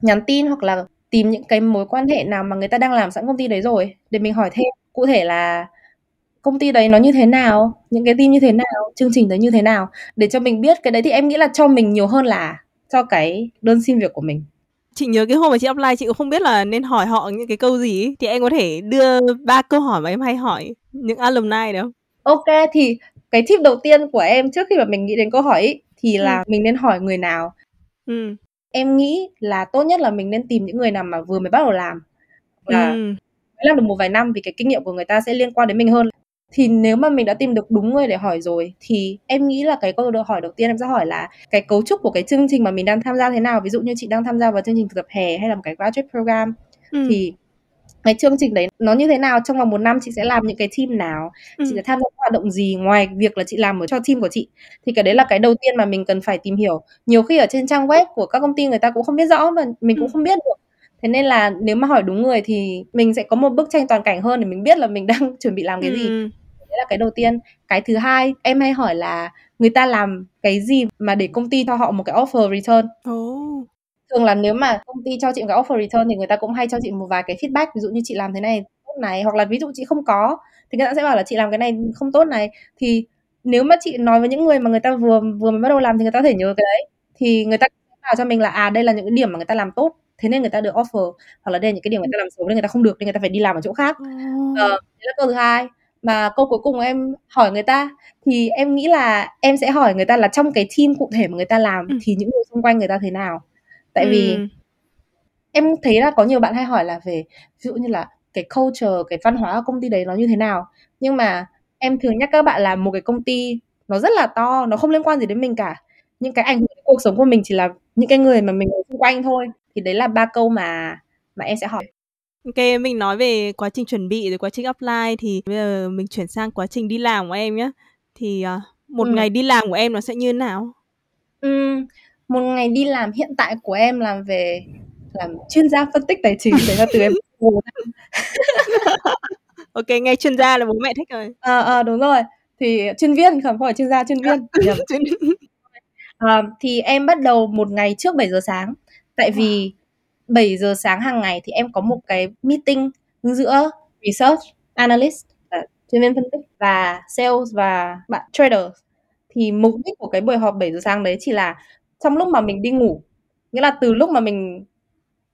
nhắn tin hoặc là tìm những cái mối quan hệ nào mà người ta đang làm sẵn công ty đấy rồi để mình hỏi thêm. Cụ thể là công ty đấy nó như thế nào những cái team như thế nào chương trình đấy như thế nào để cho mình biết. Cái đấy thì em nghĩ là cho mình nhiều hơn là cho cái đơn xin việc của mình chị nhớ cái hôm mà chị apply chị cũng không biết là nên hỏi họ những cái câu gì thì em có thể đưa ba câu hỏi mà em hay hỏi những alumni đó ok thì cái tip đầu tiên của em trước khi mà mình nghĩ đến câu hỏi ý, thì là ừ. mình nên hỏi người nào ừ. em nghĩ là tốt nhất là mình nên tìm những người nào mà vừa mới bắt đầu làm và ừ. mới làm được một vài năm vì cái kinh nghiệm của người ta sẽ liên quan đến mình hơn thì nếu mà mình đã tìm được đúng người để hỏi rồi thì em nghĩ là cái câu hỏi đầu tiên em sẽ hỏi là cái cấu trúc của cái chương trình mà mình đang tham gia thế nào ví dụ như chị đang tham gia vào chương trình thực tập hè hay là một cái graduate program ừ. thì cái chương trình đấy nó như thế nào trong vòng một năm chị sẽ làm những cái team nào ừ. chị sẽ tham gia hoạt động gì ngoài việc là chị làm ở cho team của chị thì cái đấy là cái đầu tiên mà mình cần phải tìm hiểu nhiều khi ở trên trang web của các công ty người ta cũng không biết rõ và mình cũng ừ. không biết được thế nên là nếu mà hỏi đúng người thì mình sẽ có một bức tranh toàn cảnh hơn để mình biết là mình đang chuẩn bị làm cái gì ừ. Là cái đầu tiên cái thứ hai em hay hỏi là người ta làm cái gì mà để công ty cho họ một cái offer return oh thường là nếu mà công ty cho chị một cái offer return thì người ta cũng hay cho chị một vài cái feedback ví dụ như chị làm thế này tốt này hoặc là ví dụ chị không có thì người ta sẽ bảo là chị làm cái này không tốt này thì nếu mà chị nói với những người mà người ta vừa vừa mới bắt đầu làm thì người ta có thể nhớ cái đấy thì người ta bảo cho mình là à đây là những cái điểm mà người ta làm tốt thế nên người ta được offer hoặc là đây là những cái điểm người ta làm xấu nên người ta không được nên người ta phải đi làm ở chỗ khác ờ, đấy là câu thứ hai mà câu cuối cùng em hỏi người ta thì em nghĩ là em sẽ hỏi người ta là trong cái team cụ thể mà người ta làm ừ. thì những người xung quanh người ta thế nào? Tại ừ. vì em thấy là có nhiều bạn hay hỏi là về ví dụ như là cái culture cái văn hóa của công ty đấy nó như thế nào? Nhưng mà em thường nhắc các bạn là một cái công ty nó rất là to nó không liên quan gì đến mình cả. Những cái ảnh hưởng đến cuộc sống của mình chỉ là những cái người mà mình ở xung quanh thôi. Thì đấy là ba câu mà mà em sẽ hỏi Ok, mình nói về quá trình chuẩn bị rồi quá trình apply thì bây giờ mình chuyển sang quá trình đi làm của em nhé. Thì uh, một ừ. ngày đi làm của em nó sẽ như thế nào? Ừ, một ngày đi làm hiện tại của em làm về làm chuyên gia phân tích tài chính đấy là từ em ok ngay chuyên gia là bố mẹ thích rồi. À, à, đúng rồi. Thì chuyên viên không phải chuyên gia chuyên viên. À, thì em bắt đầu một ngày trước 7 giờ sáng. Tại vì 7 giờ sáng hàng ngày thì em có một cái meeting giữa research, analyst chuyên viên phân tích và sales và bạn trader. Thì mục đích của cái buổi họp 7 giờ sáng đấy chỉ là trong lúc mà mình đi ngủ, nghĩa là từ lúc mà mình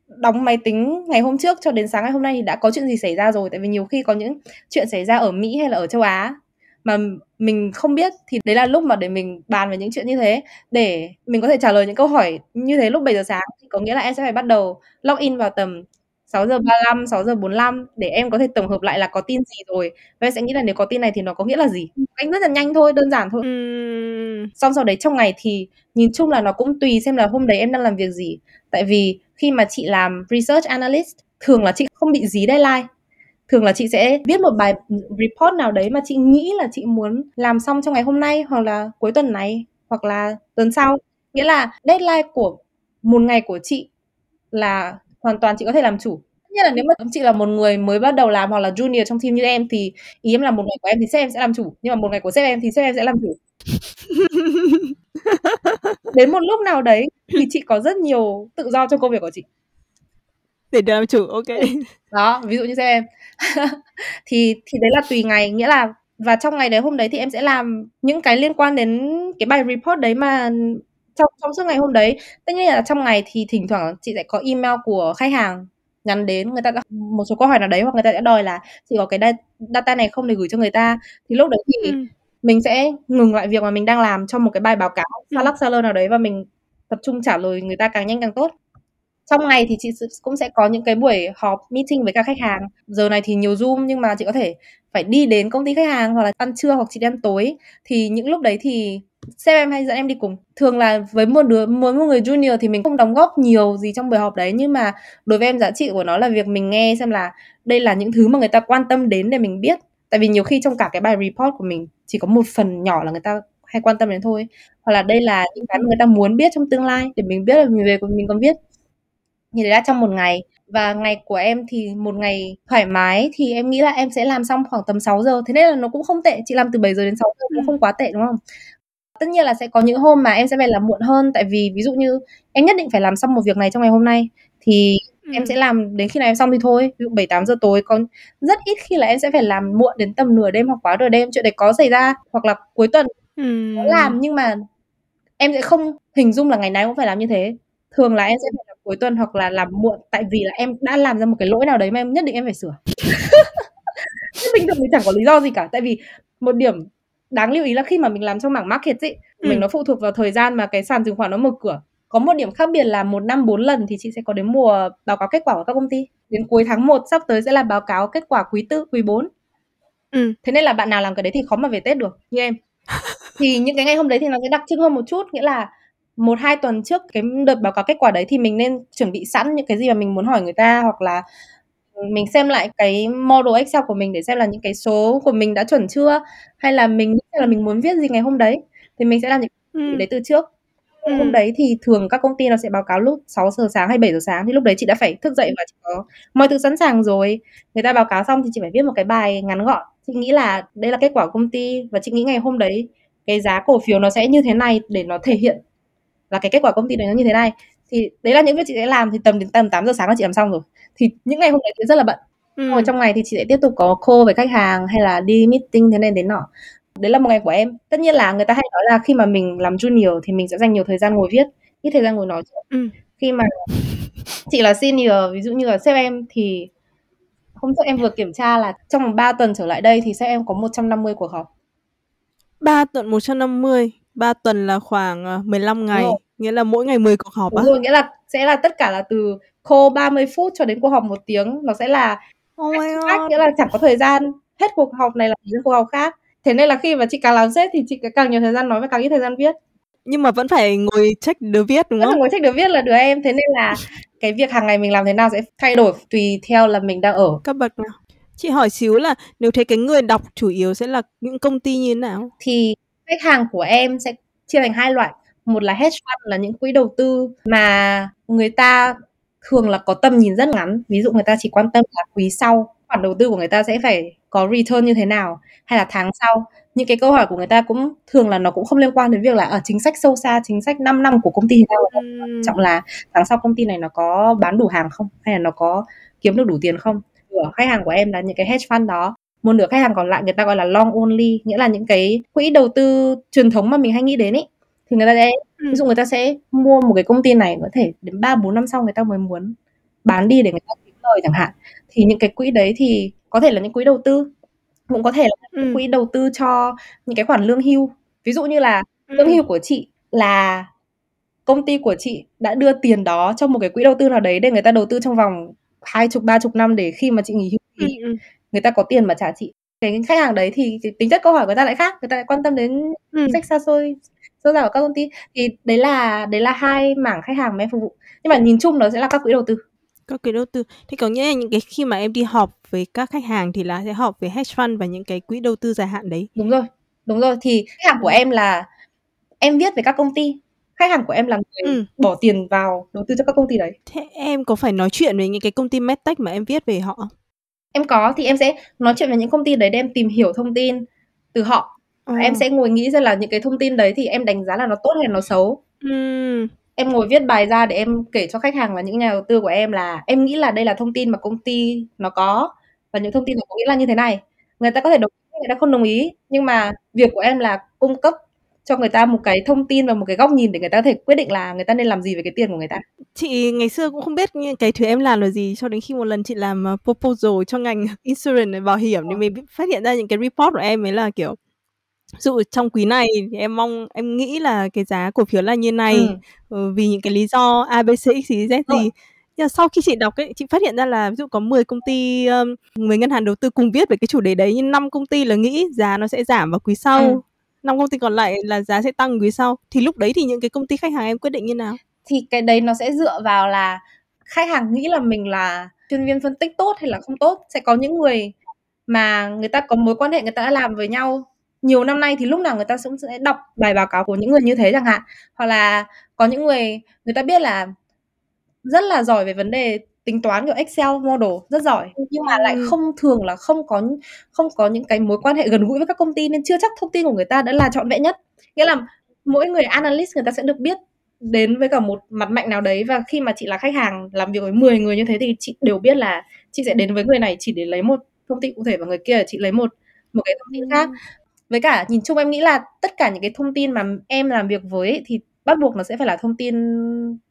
đóng máy tính ngày hôm trước cho đến sáng ngày hôm nay thì đã có chuyện gì xảy ra rồi? Tại vì nhiều khi có những chuyện xảy ra ở Mỹ hay là ở châu Á mà mình không biết thì đấy là lúc mà để mình bàn về những chuyện như thế. Để mình có thể trả lời những câu hỏi như thế lúc 7 giờ sáng thì có nghĩa là em sẽ phải bắt đầu log in vào tầm 6 giờ 35, 6 giờ 45 để em có thể tổng hợp lại là có tin gì rồi. Và em sẽ nghĩ là nếu có tin này thì nó có nghĩa là gì? Anh rất là nhanh thôi đơn giản thôi. Uhm. xong sau đấy trong ngày thì nhìn chung là nó cũng tùy xem là hôm đấy em đang làm việc gì. Tại vì khi mà chị làm research analyst thường là chị không bị dí deadline thường là chị sẽ viết một bài report nào đấy mà chị nghĩ là chị muốn làm xong trong ngày hôm nay hoặc là cuối tuần này hoặc là tuần sau. Nghĩa là deadline của một ngày của chị là hoàn toàn chị có thể làm chủ. Nhất là nếu mà chị là một người mới bắt đầu làm hoặc là junior trong team như em thì ý em là một ngày của em thì sếp em sẽ làm chủ. Nhưng mà một ngày của sếp em thì sếp em sẽ làm chủ. Đến một lúc nào đấy thì chị có rất nhiều tự do trong công việc của chị để được làm chủ ok. Đó ví dụ như sếp em. Thì thì đấy là tùy ngày nghĩa là và trong ngày đấy hôm đấy thì em sẽ làm những cái liên quan đến cái bài report đấy mà trong trong suốt ngày hôm đấy. Tất nhiên là trong ngày thì thỉnh thoảng chị sẽ có email của khách hàng nhắn đến người ta đã một số câu hỏi nào đấy hoặc người ta sẽ đòi là chị có cái data này không để gửi cho người ta? Thì lúc đấy thì ừ. mình sẽ ngừng lại việc mà mình đang làm cho một cái bài báo cáo lắc xa lơ nào đấy và mình tập trung trả lời người ta càng nhanh càng tốt trong ngày thì chị cũng sẽ có những cái buổi họp meeting với các khách hàng. Giờ này thì nhiều zoom nhưng mà chị có thể phải đi đến công ty khách hàng hoặc là ăn trưa hoặc chị đi ăn tối. Thì những lúc đấy thì sếp em hay dẫn em đi cùng. Thường là với một đứa với một người junior thì mình không đóng góp nhiều gì trong buổi họp đấy, nhưng mà đối với em giá trị của nó là việc mình nghe xem là đây là những thứ mà người ta quan tâm đến để mình biết. Tại vì nhiều khi trong cả cái bài report của mình chỉ có một phần nhỏ là người ta hay quan tâm đến thôi. Hoặc là đây là những cái mà người ta muốn biết trong tương lai để mình biết là mình về, mình còn biết như thế là trong một ngày. Và ngày của em thì một ngày thoải mái thì em nghĩ là em sẽ làm xong khoảng tầm 6 giờ. Thế nên là nó cũng không tệ. Chị làm từ 7 giờ đến 6 giờ cũng không quá tệ đúng không? Tất nhiên là sẽ có những hôm mà em sẽ phải làm muộn hơn. Tại vì ví dụ như em nhất định phải làm xong một việc này trong ngày hôm nay. Thì ừ. em sẽ làm đến khi nào em xong thì thôi. Ví dụ bảy tám giờ tối có rất ít khi là em sẽ phải làm muộn đến tầm nửa đêm hoặc quá nửa đêm. Chuyện đấy có xảy ra hoặc là cuối tuần ừ. có làm nhưng mà em sẽ không hình dung là ngày nào cũng phải làm như thế. Thường là em sẽ phải làm cuối tuần hoặc là làm muộn. Tại vì là em đã làm ra một cái lỗi nào đấy mà em nhất định em phải sửa. Bình thường thì chẳng có lý do gì cả. Tại vì một điểm đáng lưu ý là khi mà mình làm trong mảng market ấy ừ. mình nó phụ thuộc vào thời gian mà cái sàn chứng khoán nó mở cửa. Có một điểm khác biệt là một năm bốn lần thì chị sẽ có đến mùa báo cáo kết quả của các công ty. Đến cuối tháng 1 sắp tới sẽ là báo cáo kết quả quý tư quý 4 ừ. thế nên là bạn nào làm cái đấy thì khó mà về tết được như em. Thì những cái ngày hôm đấy thì nó sẽ đặc trưng hơn một chút nghĩa là một hai tuần trước cái đợt báo cáo kết quả đấy thì mình nên chuẩn bị sẵn những cái gì mà mình muốn hỏi người ta hoặc là mình xem lại cái model Excel của mình để xem là những cái số của mình đã chuẩn chưa? Hay là mình nghĩ là mình muốn viết gì ngày hôm đấy? Thì mình sẽ làm những cái ừ. đấy từ trước. Ừ. hôm đấy thì thường các công ty nó sẽ báo cáo lúc 6 giờ sáng hay 7 giờ sáng thì lúc đấy chị đã phải thức dậy và chị có mọi thứ sẵn sàng rồi. Người ta báo cáo xong thì chị phải viết một cái bài ngắn gọn. Chị nghĩ là đây là kết quả của công ty và chị nghĩ ngày hôm đấy cái giá cổ phiếu nó sẽ như thế này để nó thể hiện là cái kết quả công ty đấy nó như thế này. Thì đấy là những việc chị sẽ làm thì tầm đến tầm 8 giờ sáng là chị làm xong rồi. Thì những ngày hôm đấy thì rất là bận. Ừ. rồi trong ngày thì chị sẽ tiếp tục có call với khách hàng hay là đi meeting thế này đến nọ. Đấy là một ngày của em. Tất nhiên là người ta hay nói là khi mà mình làm junior thì mình sẽ dành nhiều thời gian ngồi viết ít thời gian ngồi nói ừ. khi mà chị là senior ví dụ như là sếp em thì hôm trước em vừa kiểm tra là trong vòng 3 tuần trở lại đây thì sếp em có 150 cuộc họp. 3 tuần 150 3 tuần là khoảng 15 ờ, ngày nghĩa là mỗi ngày 10 cuộc họp Đúng á rồi, nghĩa là sẽ là tất cả là từ khô 30 phút cho đến cuộc họp một tiếng nó sẽ là oh my God. nghĩa là chẳng có thời gian hết cuộc họp này là đến cuộc họp khác thế nên là khi mà chị càng làm sếp thì chị càng nhiều thời gian nói và càng ít thời gian viết nhưng mà vẫn phải ngồi check đứa viết đúng vẫn không? Vẫn ngồi check đứa viết là đứa em thế nên là cái việc hàng ngày mình làm thế nào sẽ thay đổi tùy theo là mình đang ở cấp bậc nào. Chị hỏi xíu là nếu thấy cái người đọc chủ yếu sẽ là những công ty như thế nào? Thì khách hàng của em sẽ chia thành hai loại. Một là hedge fund là những quỹ đầu tư mà người ta thường là có tầm nhìn rất ngắn. Ví dụ người ta chỉ quan tâm là quý sau khoản đầu tư của người ta sẽ phải có return như thế nào hay là tháng sau. Những cái câu hỏi của người ta cũng thường là nó cũng không liên quan đến việc là ở chính sách sâu xa chính sách 5 năm của công ty nào. Quan trọng là tháng sau công ty này nó có bán đủ hàng không hay là nó có kiếm được đủ tiền không? Của khách hàng của em là những cái hedge fund đó một nửa khách hàng còn lại người ta gọi là long only nghĩa là những cái quỹ đầu tư truyền thống mà mình hay nghĩ đến ấy thì người ta sẽ ừ. ví dụ người ta sẽ mua một cái công ty này có thể đến ba bốn năm sau người ta mới muốn bán đi để người ta kiếm lời chẳng hạn thì những cái quỹ đấy thì có thể là những quỹ đầu tư cũng có thể là ừ. quỹ đầu tư cho những cái khoản lương hưu ví dụ như là ừ. lương hưu của chị là công ty của chị đã đưa tiền đó cho một cái quỹ đầu tư nào đấy để người ta đầu tư trong vòng hai chục ba chục năm để khi mà chị nghỉ hưu thì. Người ta có tiền mà trả chị. Cái khách hàng đấy thì tính chất câu hỏi của người ta lại khác người ta lại quan tâm đến ừ. sách xa xôi sơ giả của các công ty. Thì đấy là đấy là hai mảng khách hàng mà em phục vụ. Nhưng mà nhìn chung nó sẽ là các quỹ đầu tư. Các quỹ đầu tư. Thì có nghĩa là những cái khi mà em đi họp với các khách hàng thì là sẽ họp với hedge fund và những cái quỹ đầu tư dài hạn đấy. Đúng rồi đúng rồi. Thì khách hàng của em là em viết về các công ty. Khách hàng của em là người ừ. bỏ tiền vào đầu tư cho các công ty đấy. Thế em có phải nói chuyện với những cái công ty medtech mà em viết về họ em có thì em sẽ nói chuyện với những công ty đấy để em tìm hiểu thông tin từ họ ừ. em sẽ ngồi nghĩ ra là những cái thông tin đấy thì em đánh giá là nó tốt hay nó xấu ừ. em ngồi viết bài ra để em kể cho khách hàng và những nhà đầu tư của em là em nghĩ là đây là thông tin mà công ty nó có và những thông tin này có nghĩa là như thế này người ta có thể đồng ý người ta không đồng ý nhưng mà việc của em là cung cấp cho người ta một cái thông tin và một cái góc nhìn để người ta có thể quyết định là người ta nên làm gì với cái tiền của người ta. Chị ngày xưa cũng không biết cái thứ em làm là gì cho đến khi một lần chị làm ờ, proposal cho ngành insurance bảo hiểm thì mình phát hiện ra những cái report của em ấy là kiểu dụ trong quý này thì em mong em nghĩ là cái giá cổ phiếu là như này ừ. Ờ, vì những cái lý do A B C X Y Z gì nhưng mà sau khi chị đọc ấy chị phát hiện ra là ví dụ có 10 công ty um, 10 ngân hàng đầu tư cùng viết về cái chủ đề đấy nhưng năm công ty là nghĩ giá nó sẽ giảm vào quý sau ừ năm công ty còn lại là giá sẽ tăng quý sau thì lúc đấy thì những cái công ty khách hàng em quyết định như nào? Thì cái đấy nó sẽ dựa vào là khách hàng nghĩ là mình là chuyên viên phân tích tốt hay là không tốt. Sẽ có những người mà người ta có mối quan hệ người ta đã làm với nhau nhiều năm nay thì lúc nào người ta cũng sẽ đọc bài báo cáo của những người như thế chẳng hạn. Hoặc là có những người người ta biết là rất là giỏi về vấn đề tính toán kiểu Excel model rất giỏi. Nhưng mà lại không thường là không có không có những cái mối quan hệ gần gũi với các công ty nên chưa chắc thông tin của người ta đã là trọn vẹn nhất. Nghĩa là mỗi người analyst người ta sẽ được biết đến với cả một mặt mạnh nào đấy và khi mà chị là khách hàng làm việc với 10 người như thế thì chị đều biết là chị sẽ đến với người này chỉ để lấy một thông tin cụ thể và người kia chị lấy một một cái thông tin khác. Với cả nhìn chung em nghĩ là tất cả những cái thông tin mà em làm việc với thì bắt buộc nó sẽ phải là thông tin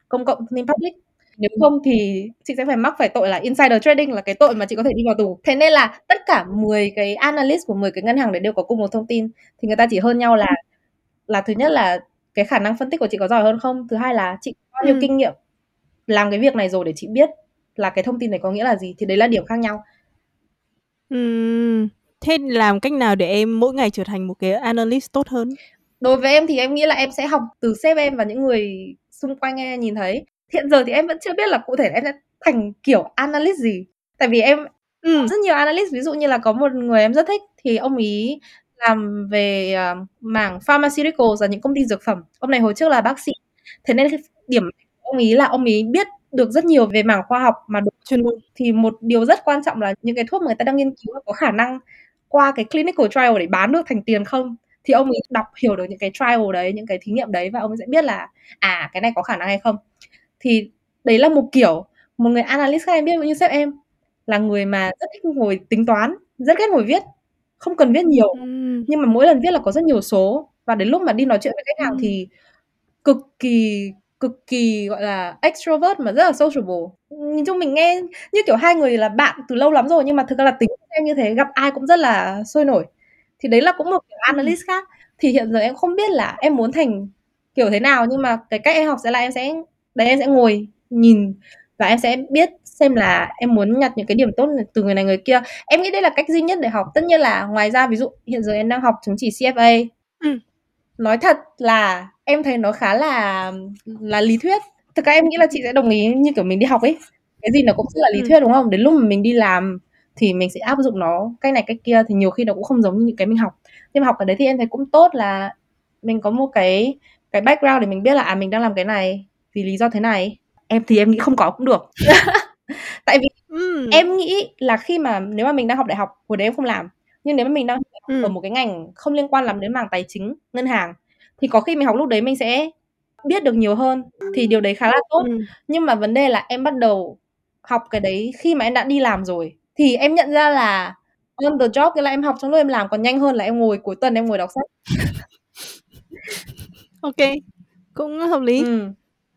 công cộng thông tin public nếu không thì chị sẽ phải mắc phải tội là insider trading là cái tội mà chị có thể đi vào tù. Thế nên là tất cả 10 cái analyst của 10 cái ngân hàng đấy đều có cùng một thông tin thì người ta chỉ hơn nhau là là thứ nhất là cái khả năng phân tích của chị có giỏi hơn không? Thứ hai là chị có bao nhiêu ừ. kinh nghiệm làm cái việc này rồi để chị biết là cái thông tin này có nghĩa là gì thì đấy là điểm khác nhau. Uhm, thế làm cách nào để em mỗi ngày trở thành một cái analyst tốt hơn? Đối với em thì em nghĩ là em sẽ học từ sếp em và những người xung quanh em nhìn thấy hiện giờ thì em vẫn chưa biết là cụ thể em sẽ thành kiểu analyst gì. Tại vì em ừ. rất nhiều analyst ví dụ như là có một người em rất thích thì ông ý làm về uh, mảng pharmaceuticals là những công ty dược phẩm. Ông này hồi trước là bác sĩ. Thế nên điểm ông ý là ông ý biết được rất nhiều về mảng khoa học mà được chuyên môn. thì một điều rất quan trọng là những cái thuốc mà người ta đang nghiên cứu có khả năng qua cái clinical trial để bán được thành tiền không? Thì ông ấy đọc hiểu được những cái trial đấy những cái thí nghiệm đấy và ông ấy sẽ biết là à cái này có khả năng hay không thì đấy là một kiểu một người analyst các em biết như sếp em là người mà rất thích ngồi tính toán rất ghét ngồi viết không cần viết nhiều. Ừ. nhưng mà mỗi lần viết là có rất nhiều số và đến lúc mà đi nói chuyện với khách hàng ừ. thì cực kỳ cực kỳ gọi là extrovert mà rất là sociable. Nhìn chung mình nghe như kiểu hai người là bạn từ lâu lắm rồi nhưng mà thực ra là tính em như thế gặp ai cũng rất là sôi nổi. Thì đấy là cũng một kiểu analyst khác. Thì hiện giờ em không biết là em muốn thành kiểu thế nào nhưng mà cái cách em học sẽ là em sẽ đấy em sẽ ngồi nhìn và em sẽ biết xem là em muốn nhặt những cái điểm tốt từ người này người kia. Em nghĩ đây là cách duy nhất để học. Tất nhiên là ngoài ra ví dụ hiện giờ em đang học chứng chỉ CFA ừ. nói thật là em thấy nó khá là là lý thuyết. Thực ra em nghĩ là chị sẽ đồng ý như kiểu mình đi học ấy. Cái gì nó cũng rất là lý ừ. thuyết đúng không? Đến lúc mà mình đi làm thì mình sẽ áp dụng nó cách này cách kia thì nhiều khi nó cũng không giống như những cái mình học. Nhưng mà học ở đấy thì em thấy cũng tốt là mình có một cái cái background để mình biết là à mình đang làm cái này vì lý do thế này em thì em nghĩ không có cũng được tại vì mm. em nghĩ là khi mà nếu mà mình đang học đại học hồi đấy em không làm nhưng nếu mà mình đang học mm. ở một cái ngành không liên quan lắm đến mảng tài chính ngân hàng thì có khi mình học lúc đấy mình sẽ biết được nhiều hơn thì điều đấy khá là tốt mm. nhưng mà vấn đề là em bắt đầu học cái đấy khi mà em đã đi làm rồi thì em nhận ra là on the job cái là em học trong lúc em làm còn nhanh hơn là em ngồi cuối tuần em ngồi đọc sách ok cũng hợp lý ừ.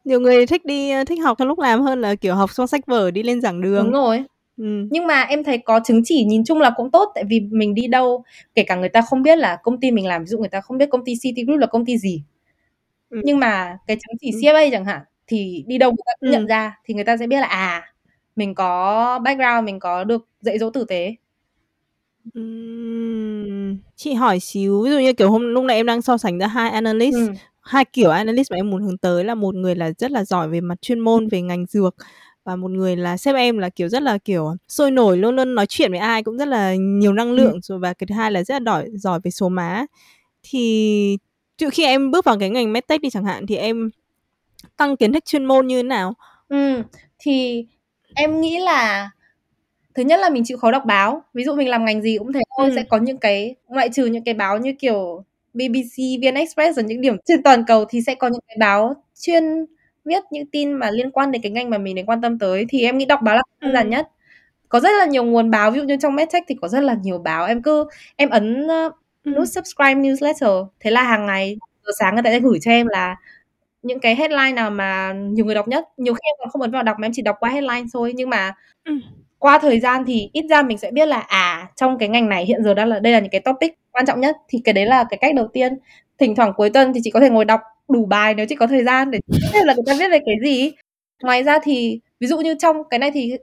Nhiều người thích đi thích học trong lúc làm hơn là kiểu học xong sách vở đi lên giảng đường đúng rồi ừ. nhưng mà em thấy có chứng chỉ nhìn chung là cũng tốt tại vì mình đi đâu kể cả người ta không biết là công ty mình làm ví dụ người ta không biết công ty City Group là công ty gì ừ. nhưng mà cái chứng chỉ CFA ừ. chẳng hạn thì đi đâu người ta cũng ừ. nhận ra thì người ta sẽ biết là à mình có background mình có được dạy dỗ tử tế chị hỏi xíu ví dụ như kiểu hôm lúc nãy em đang so sánh ra hai analyst ừ. Hai kiểu analyst mà em muốn hướng tới là một người là rất là giỏi về mặt chuyên môn về ngành dược và một người là sếp em là kiểu rất là kiểu sôi nổi luôn luôn nói chuyện với ai cũng rất là nhiều năng lượng ừ. rồi và cái thứ hai là rất là đỏi giỏi về số má thì trước khi em bước vào cái ngành medtech đi chẳng hạn thì em tăng kiến thức chuyên môn như thế nào ừ thì em nghĩ là thứ nhất là mình chịu khó đọc báo ví dụ mình làm ngành gì cũng thế thôi ừ. sẽ có những cái ngoại trừ những cái báo như kiểu BBC, VN Express và những điểm trên toàn cầu thì sẽ có những cái báo chuyên viết những tin mà liên quan đến cái ngành mà mình đến quan tâm tới. Thì em nghĩ đọc báo là đơn giản ừ. nhất. Có rất là nhiều nguồn báo ví dụ như trong medtech thì có rất là nhiều báo. Em cứ em ấn uh, nút subscribe newsletter. Thế là hàng ngày giờ sáng người ta sẽ gửi cho em là những cái headline nào mà nhiều người đọc nhất. Nhiều khi em còn không ấn vào đọc mà em chỉ đọc qua headline thôi. Nhưng mà ừ. qua thời gian thì ít ra mình sẽ biết là à trong cái ngành này hiện giờ đang là đây là những cái topic quan trọng nhất. Thì cái đấy là cái cách đầu tiên. Thỉnh thoảng cuối tuần thì chị có thể ngồi đọc đủ bài nếu chị có thời gian để biết là người ta viết về cái gì ngoài ra thì ví dụ như trong cái này thì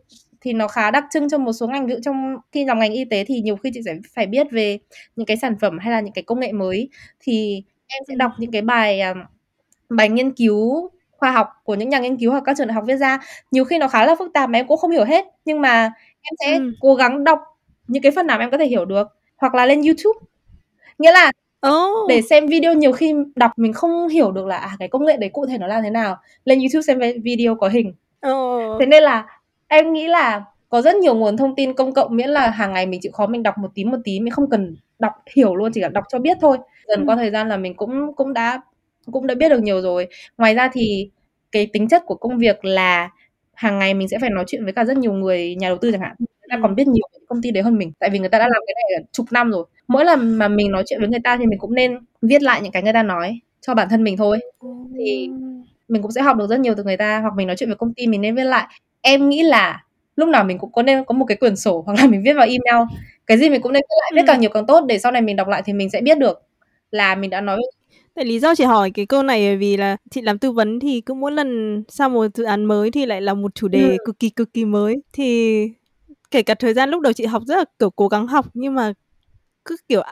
thì nó khá đặc trưng trong một số ngành. Ví dụ trong khi làm ngành y tế thì nhiều khi chị sẽ phải biết về những cái sản phẩm hay là những cái công nghệ mới. Thì em sẽ đọc những cái bài bài nghiên cứu khoa học của những nhà nghiên cứu hoặc các trường đại học viết ra. Nhiều khi nó khá là phức tạp mà em cũng không hiểu hết. Nhưng mà em sẽ ừ. cố gắng đọc những cái phần nào em có thể hiểu được. Hoặc là lên YouTube nghĩa là oh. để xem video nhiều khi đọc mình không hiểu được là à cái công nghệ đấy cụ thể nó là thế nào lên YouTube xem video có hình oh. thế nên là em nghĩ là có rất nhiều nguồn thông tin công cộng miễn là hàng ngày mình chịu khó mình đọc một tí một tí mình không cần đọc hiểu luôn chỉ cần đọc cho biết thôi dần ừ. qua thời gian là mình cũng cũng đã cũng đã biết được nhiều rồi ngoài ra thì cái tính chất của công việc là hàng ngày mình sẽ phải nói chuyện với cả rất nhiều người nhà đầu tư chẳng hạn ta còn biết nhiều về công ty đấy hơn mình. Tại vì người ta đã làm cái này chục năm rồi. Mỗi lần mà mình nói chuyện với người ta thì mình cũng nên viết lại những cái người ta nói cho bản thân mình thôi. Thì mình cũng sẽ học được rất nhiều từ người ta. Hoặc mình nói chuyện với công ty mình nên viết lại. Em nghĩ là lúc nào mình cũng có nên có một cái quyển sổ hoặc là mình viết vào email. Cái gì mình cũng nên viết lại. Viết càng nhiều càng tốt. Để sau này mình đọc lại thì mình sẽ biết được là mình đã nói Tại lý do chị hỏi cái câu này vì là chị làm tư vấn thì cứ mỗi lần sau một dự án mới thì lại là một chủ đề ừ. cực kỳ cực kỳ mới. Thì kể cả thời gian lúc đầu chị học rất là kiểu cố gắng học nhưng mà cứ kiểu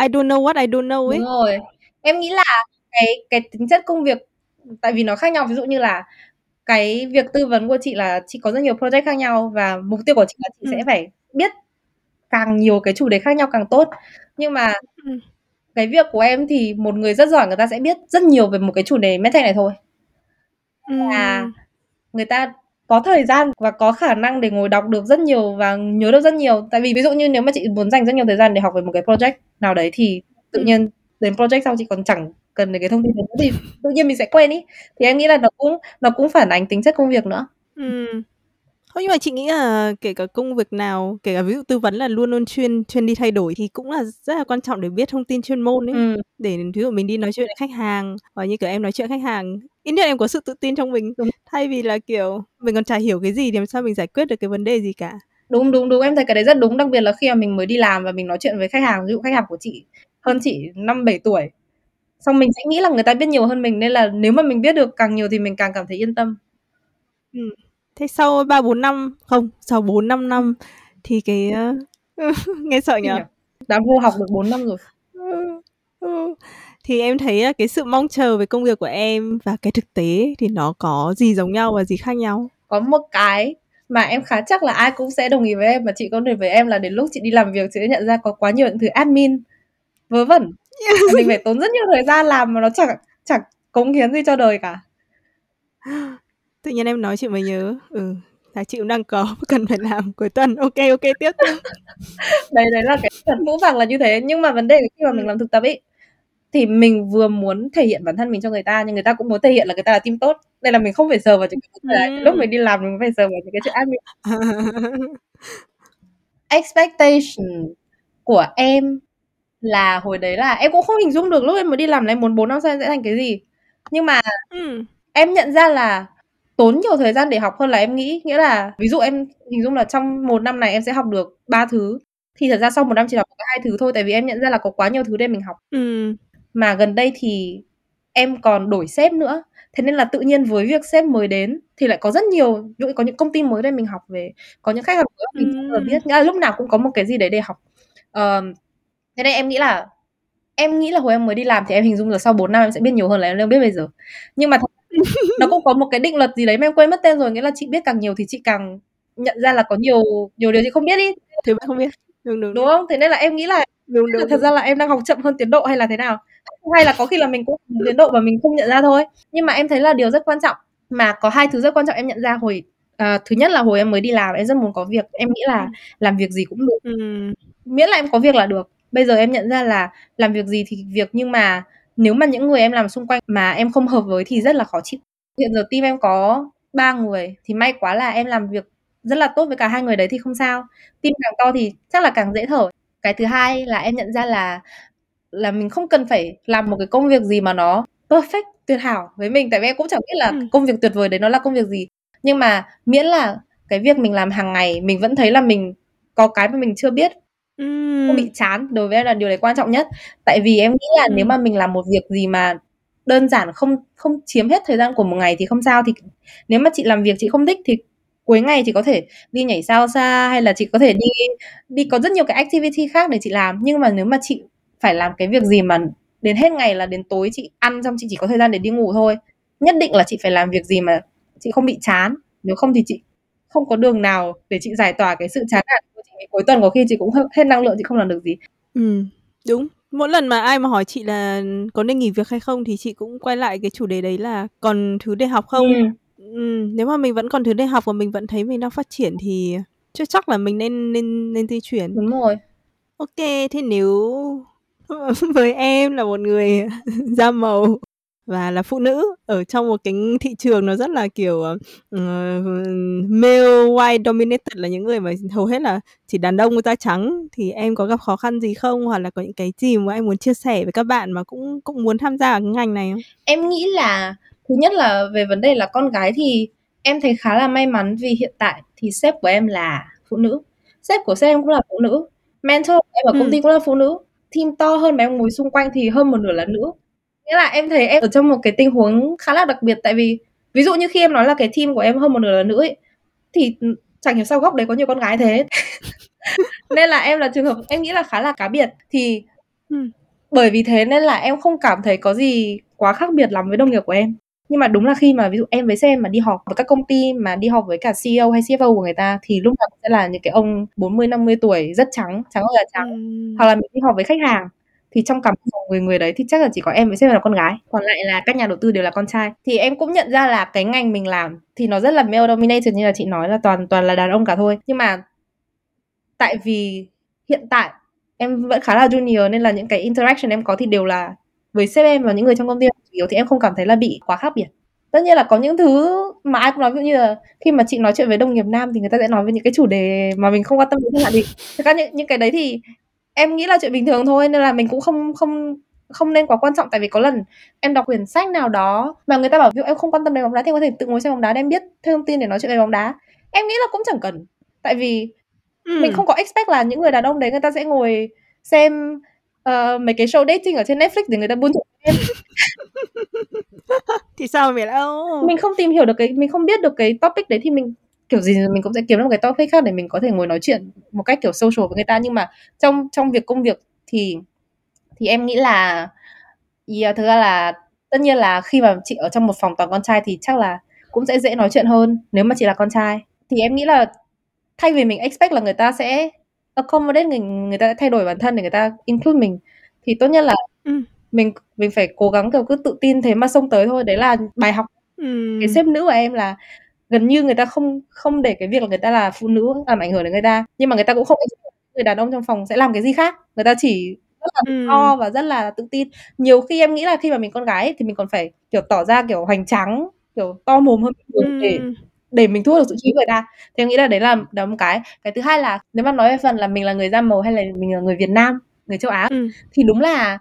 I don't know what I don't know ấy. Đúng rồi. Em nghĩ là cái cái tính chất công việc tại vì nó khác nhau ví dụ như là cái việc tư vấn của chị là chị có rất nhiều project khác nhau và mục tiêu của chị là chị ừ. sẽ phải biết càng nhiều cái chủ đề khác nhau càng tốt nhưng mà ừ. cái việc của em thì một người rất giỏi người ta sẽ biết rất nhiều về một cái chủ đề medtech này thôi ừ. và người ta có thời gian và có khả năng để ngồi đọc được rất nhiều và nhớ được rất nhiều tại vì ví dụ như nếu mà chị muốn dành rất nhiều thời gian để học về một cái project nào đấy thì tự ừ. nhiên đến project sau chị còn chẳng cần đến cái thông tin đấy thì tự nhiên mình sẽ quên ý thì em nghĩ là nó cũng nó cũng phản ánh tính chất công việc nữa ừ. Thôi nhưng mà chị nghĩ là kể cả công việc nào, kể cả ví dụ tư vấn là luôn luôn chuyên chuyên đi thay đổi thì cũng là rất là quan trọng để biết thông tin chuyên môn ấy. Ừ. Để ví dụ mình đi nói chuyện với khách hàng hoặc như kiểu em nói chuyện khách hàng, ít nhất em có sự tự tin trong mình. Đúng. Thay vì là kiểu mình còn chả hiểu cái gì thì làm sao mình giải quyết được cái vấn đề gì cả. Đúng đúng đúng, em thấy cái đấy rất đúng, đặc biệt là khi mà mình mới đi làm và mình nói chuyện với khách hàng, ví dụ khách hàng của chị hơn chị 5 7 tuổi. Xong mình sẽ nghĩ là người ta biết nhiều hơn mình nên là nếu mà mình biết được càng nhiều thì mình càng cảm thấy yên tâm. Ừ thế sau ba bốn năm không sau bốn năm năm thì cái uh, nghe sợ nhỉ đã vô học được 4 năm rồi thì em thấy cái sự mong chờ về công việc của em và cái thực tế thì nó có gì giống nhau và gì khác nhau? Có một cái mà em khá chắc là ai cũng sẽ đồng ý với em và chị có đồng ý với em là đến lúc chị đi làm việc chị sẽ nhận ra có quá nhiều những thứ admin vớ vẩn. Mình phải tốn rất nhiều thời gian làm mà nó chẳng chẳng cống hiến gì cho đời cả. Tự nhiên em nói chị mới nhớ ừ là chị cũng đang có cần phải làm cuối tuần. Ok ok tiếp tiếp. Đấy đấy là cái thật mũ vàng là như thế. Nhưng mà vấn đề khi mà mình làm thực tập ấy thì mình vừa muốn thể hiện bản thân mình cho người ta nhưng người ta cũng muốn thể hiện là người ta là team tốt nên là mình không phải sờ vào những cái ừ. lúc mình đi làm mình phải sờ vào những cái chuyện admin expectation của em là hồi đấy là em cũng không hình dung được lúc em mới đi làm là em muốn bốn năm sau em sẽ thành cái gì nhưng mà ừ. em nhận ra là tốn nhiều thời gian để học hơn là em nghĩ nghĩa là ví dụ em hình dung là trong một năm này em sẽ học được ba thứ thì thật ra sau một năm chỉ học được hai thứ thôi tại vì em nhận ra là có quá nhiều thứ để mình học ừ. Mà gần đây thì em còn đổi sếp nữa. Thế nên là tự nhiên với việc sếp mới đến thì lại có rất nhiều ví dụ có những công ty mới đây mình học về. Có những khách hàng mới mình ừ. biết. Nghĩa là lúc nào cũng có một cái gì đấy để học. Uh, thế nên em nghĩ là em nghĩ là hồi em mới đi làm thì em hình dung là sau 4 năm em sẽ biết nhiều hơn là em đang biết bây giờ. Nhưng mà nó cũng có một cái định luật gì đấy mà em quên mất tên rồi. Nghĩa là chị biết càng nhiều thì chị càng nhận ra là có nhiều nhiều điều chị không biết đi thì bạn không biết. Đúng, đúng, đúng không? Thế nên là em nghĩ là đúng, đúng, thật ra là em đang học chậm hơn tiến độ hay là thế nào? Hay là có khi là mình cũng tiến độ mà mình không nhận ra thôi. Nhưng mà em thấy là điều rất quan trọng mà có hai thứ rất quan trọng em nhận ra hồi à, thứ nhất là hồi em mới đi làm em rất muốn có việc em nghĩ là ừ. làm việc gì cũng được. Ừ. miễn là em có việc là được. Bây giờ em nhận ra là làm việc gì thì việc nhưng mà nếu mà những người em làm xung quanh mà em không hợp với thì rất là khó chịu. Hiện giờ team em có ba người thì may quá là em làm việc rất là tốt với cả hai người đấy thì không sao. Team càng to thì chắc là càng dễ thở cái thứ hai là em nhận ra là là mình không cần phải làm một cái công việc gì mà nó perfect tuyệt hảo với mình tại vì em cũng chẳng biết là ừ. công việc tuyệt vời đấy nó là công việc gì nhưng mà miễn là cái việc mình làm hàng ngày mình vẫn thấy là mình có cái mà mình chưa biết Ừm. Không bị chán, đối với em là điều đấy quan trọng nhất. Tại vì em nghĩ là nếu mà mình làm một việc gì mà đơn giản không không chiếm hết thời gian của một ngày thì không sao, thì nếu mà chị làm việc chị không thích thì cuối ngày chị có thể đi nhảy salsa hay là chị có thể đi đi có rất nhiều cái activity khác để chị làm. Nhưng mà nếu mà chị phải làm cái việc gì mà đến hết ngày là đến tối chị ăn xong chị chỉ có thời gian để đi ngủ thôi. Nhất định là chị phải làm việc gì mà chị không bị chán, nếu không thì chị không có đường nào để chị giải tỏa cái sự chán nản cuối tuần có khi chị cũng hết năng lượng chị không làm được gì ừ đúng mỗi lần mà ai mà hỏi chị là có nên nghỉ việc hay không thì chị cũng quay lại cái chủ đề đấy là còn thứ để học không ừ. Ừ, nếu mà mình vẫn còn thứ để học và mình vẫn thấy mình đang phát triển thì chưa chắc là mình nên nên nên di chuyển. Đúng rồi. Ok thế nếu với em là một người da màu và là phụ nữ ở trong một cái thị trường nó rất là kiểu uh, male white dominated là những người mà hầu hết là chỉ đàn ông da trắng thì em có gặp khó khăn gì không? Hoặc là có những cái gì mà em muốn chia sẻ với các bạn mà cũng cũng muốn tham gia vào cái ngành này không? Em nghĩ là thứ nhất là về vấn đề là con gái thì em thấy khá là may mắn vì hiện tại thì sếp của em là phụ nữ. Sếp của sếp em cũng là phụ nữ. Mentor của em ở công ừ. ty cũng là phụ nữ. Team to hơn mà em ngồi xung quanh thì hơn một nửa là nữ. Nghĩa là em thấy em ở trong một cái tình huống khá là đặc biệt tại vì ví dụ như khi em nói là cái team của em hơn một nửa là nữ ấy, thì chẳng hiểu sao góc đấy có nhiều con gái thế. Nên là em là trường hợp em nghĩ là khá là cá biệt. Thì ừ. bởi vì thế nên là em không cảm thấy có gì quá khác biệt lắm với đồng nghiệp của em nhưng mà đúng là khi mà ví dụ em với xem mà đi họp với các công ty mà đi họp với cả CEO hay CFO của người ta thì lúc nào sẽ là những cái ông 40 50 tuổi rất trắng, trắng ơi là trắng. Ừ. Hoặc là mình đi họp với khách hàng thì trong cả người người đấy thì chắc là chỉ có em với sếp là con gái còn lại là các nhà đầu tư đều là con trai thì em cũng nhận ra là cái ngành mình làm thì nó rất là male dominated như là chị nói là toàn toàn là đàn ông cả thôi nhưng mà tại vì hiện tại em vẫn khá là junior nên là những cái interaction em có thì đều là với sếp em và những người trong công ty chủ yếu thì em không cảm thấy là bị quá khác biệt. Tất nhiên là có những thứ mà ai cũng nói ví dụ như là khi mà chị nói chuyện với đồng nghiệp nam thì người ta sẽ nói về những cái chủ đề mà mình không quan tâm đến hạn thì thực ra những, những cái đấy thì em nghĩ là chuyện bình thường thôi nên là mình cũng không không không nên quá quan trọng. Tại vì có lần em đọc quyển sách nào đó mà người ta bảo ví dụ em không quan tâm đến bóng đá thì em có thể tự ngồi xem bóng đá để em biết thêm thông tin để nói chuyện về bóng đá. Em nghĩ là cũng chẳng cần. Tại vì ừ. mình không có expect là những người đàn ông đấy người ta sẽ ngồi xem uh, mấy cái show dating ở trên Netflix để người ta buôn em. Thì sao mà đâu mình không tìm hiểu được cái mình không biết được cái topic đấy thì mình kiểu gì mình cũng sẽ kiếm được một cái topic khác để mình có thể ngồi nói chuyện một cách kiểu social với người ta. Nhưng mà trong trong việc công việc thì thì em nghĩ là yeah, thực ra là tất nhiên là khi mà chị ở trong một phòng toàn con trai thì chắc là cũng sẽ dễ nói chuyện hơn nếu mà chị là con trai. Thì em nghĩ là thay vì mình expect là người ta sẽ accommodate người người ta thay đổi bản thân để người ta include mình thì tốt nhất là ừ. mình mình phải cố gắng kiểu cứ tự tin thế mà xông tới thôi đấy là bài học ừ. cái sếp nữ của em là gần như người ta không không để cái việc là người ta là phụ nữ làm ảnh hưởng đến người ta nhưng mà người ta cũng không người đàn ông trong phòng sẽ làm cái gì khác người ta chỉ rất là ừ. to và rất là tự tin nhiều khi em nghĩ là khi mà mình con gái ấy, thì mình còn phải kiểu tỏ ra kiểu hoành tráng kiểu to mồm hơn ừ. để để mình thu hút được sự chú ý người ta. Thì em nghĩ là đấy là đó một cái. Cái thứ hai là nếu mà nói về phần là mình là người da màu hay là mình là người Việt Nam người châu Á ừ. thì đúng là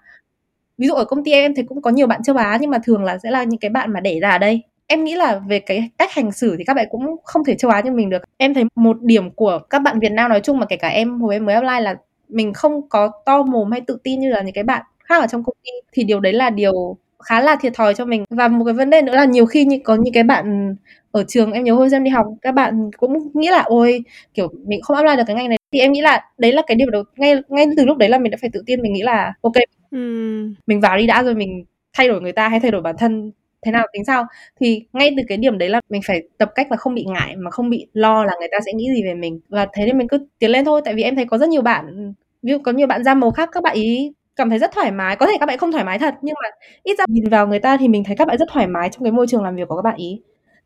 ví dụ ở công ty em thấy cũng có nhiều bạn châu Á nhưng mà thường là sẽ là những cái bạn mà đẻ ra ở đây. Em nghĩ là về cái cách hành xử thì các bạn cũng không thể châu Á như mình được. Em thấy một điểm của các bạn Việt Nam nói chung mà kể cả em hồi em mới apply là mình không có to mồm hay tự tin như là những cái bạn khác ở trong công ty. Thì điều đấy là điều khá là thiệt thòi cho mình. Và một cái vấn đề nữa là nhiều khi như có những cái bạn ở trường em nhớ hồi em đi học các bạn cũng nghĩ là ôi kiểu mình không apply được cái ngành này. Thì em nghĩ là đấy là cái điều đầu ngay ngay từ lúc đấy là mình đã phải tự tin mình nghĩ là ok uhm. mình vào đi đã rồi mình thay đổi người ta hay thay đổi bản thân thế nào tính sao? Thì ngay từ cái điểm đấy là mình phải tập cách là không bị ngại mà không bị lo là người ta sẽ nghĩ gì về mình. Và thế nên mình cứ tiến lên thôi tại vì em thấy có rất nhiều bạn ví dụ có nhiều bạn da màu khác các bạn ý cảm thấy rất thoải mái. Có thể các bạn không thoải mái thật nhưng mà ít ra nhìn vào người ta thì mình thấy các bạn rất thoải mái trong cái môi trường làm việc của các bạn ý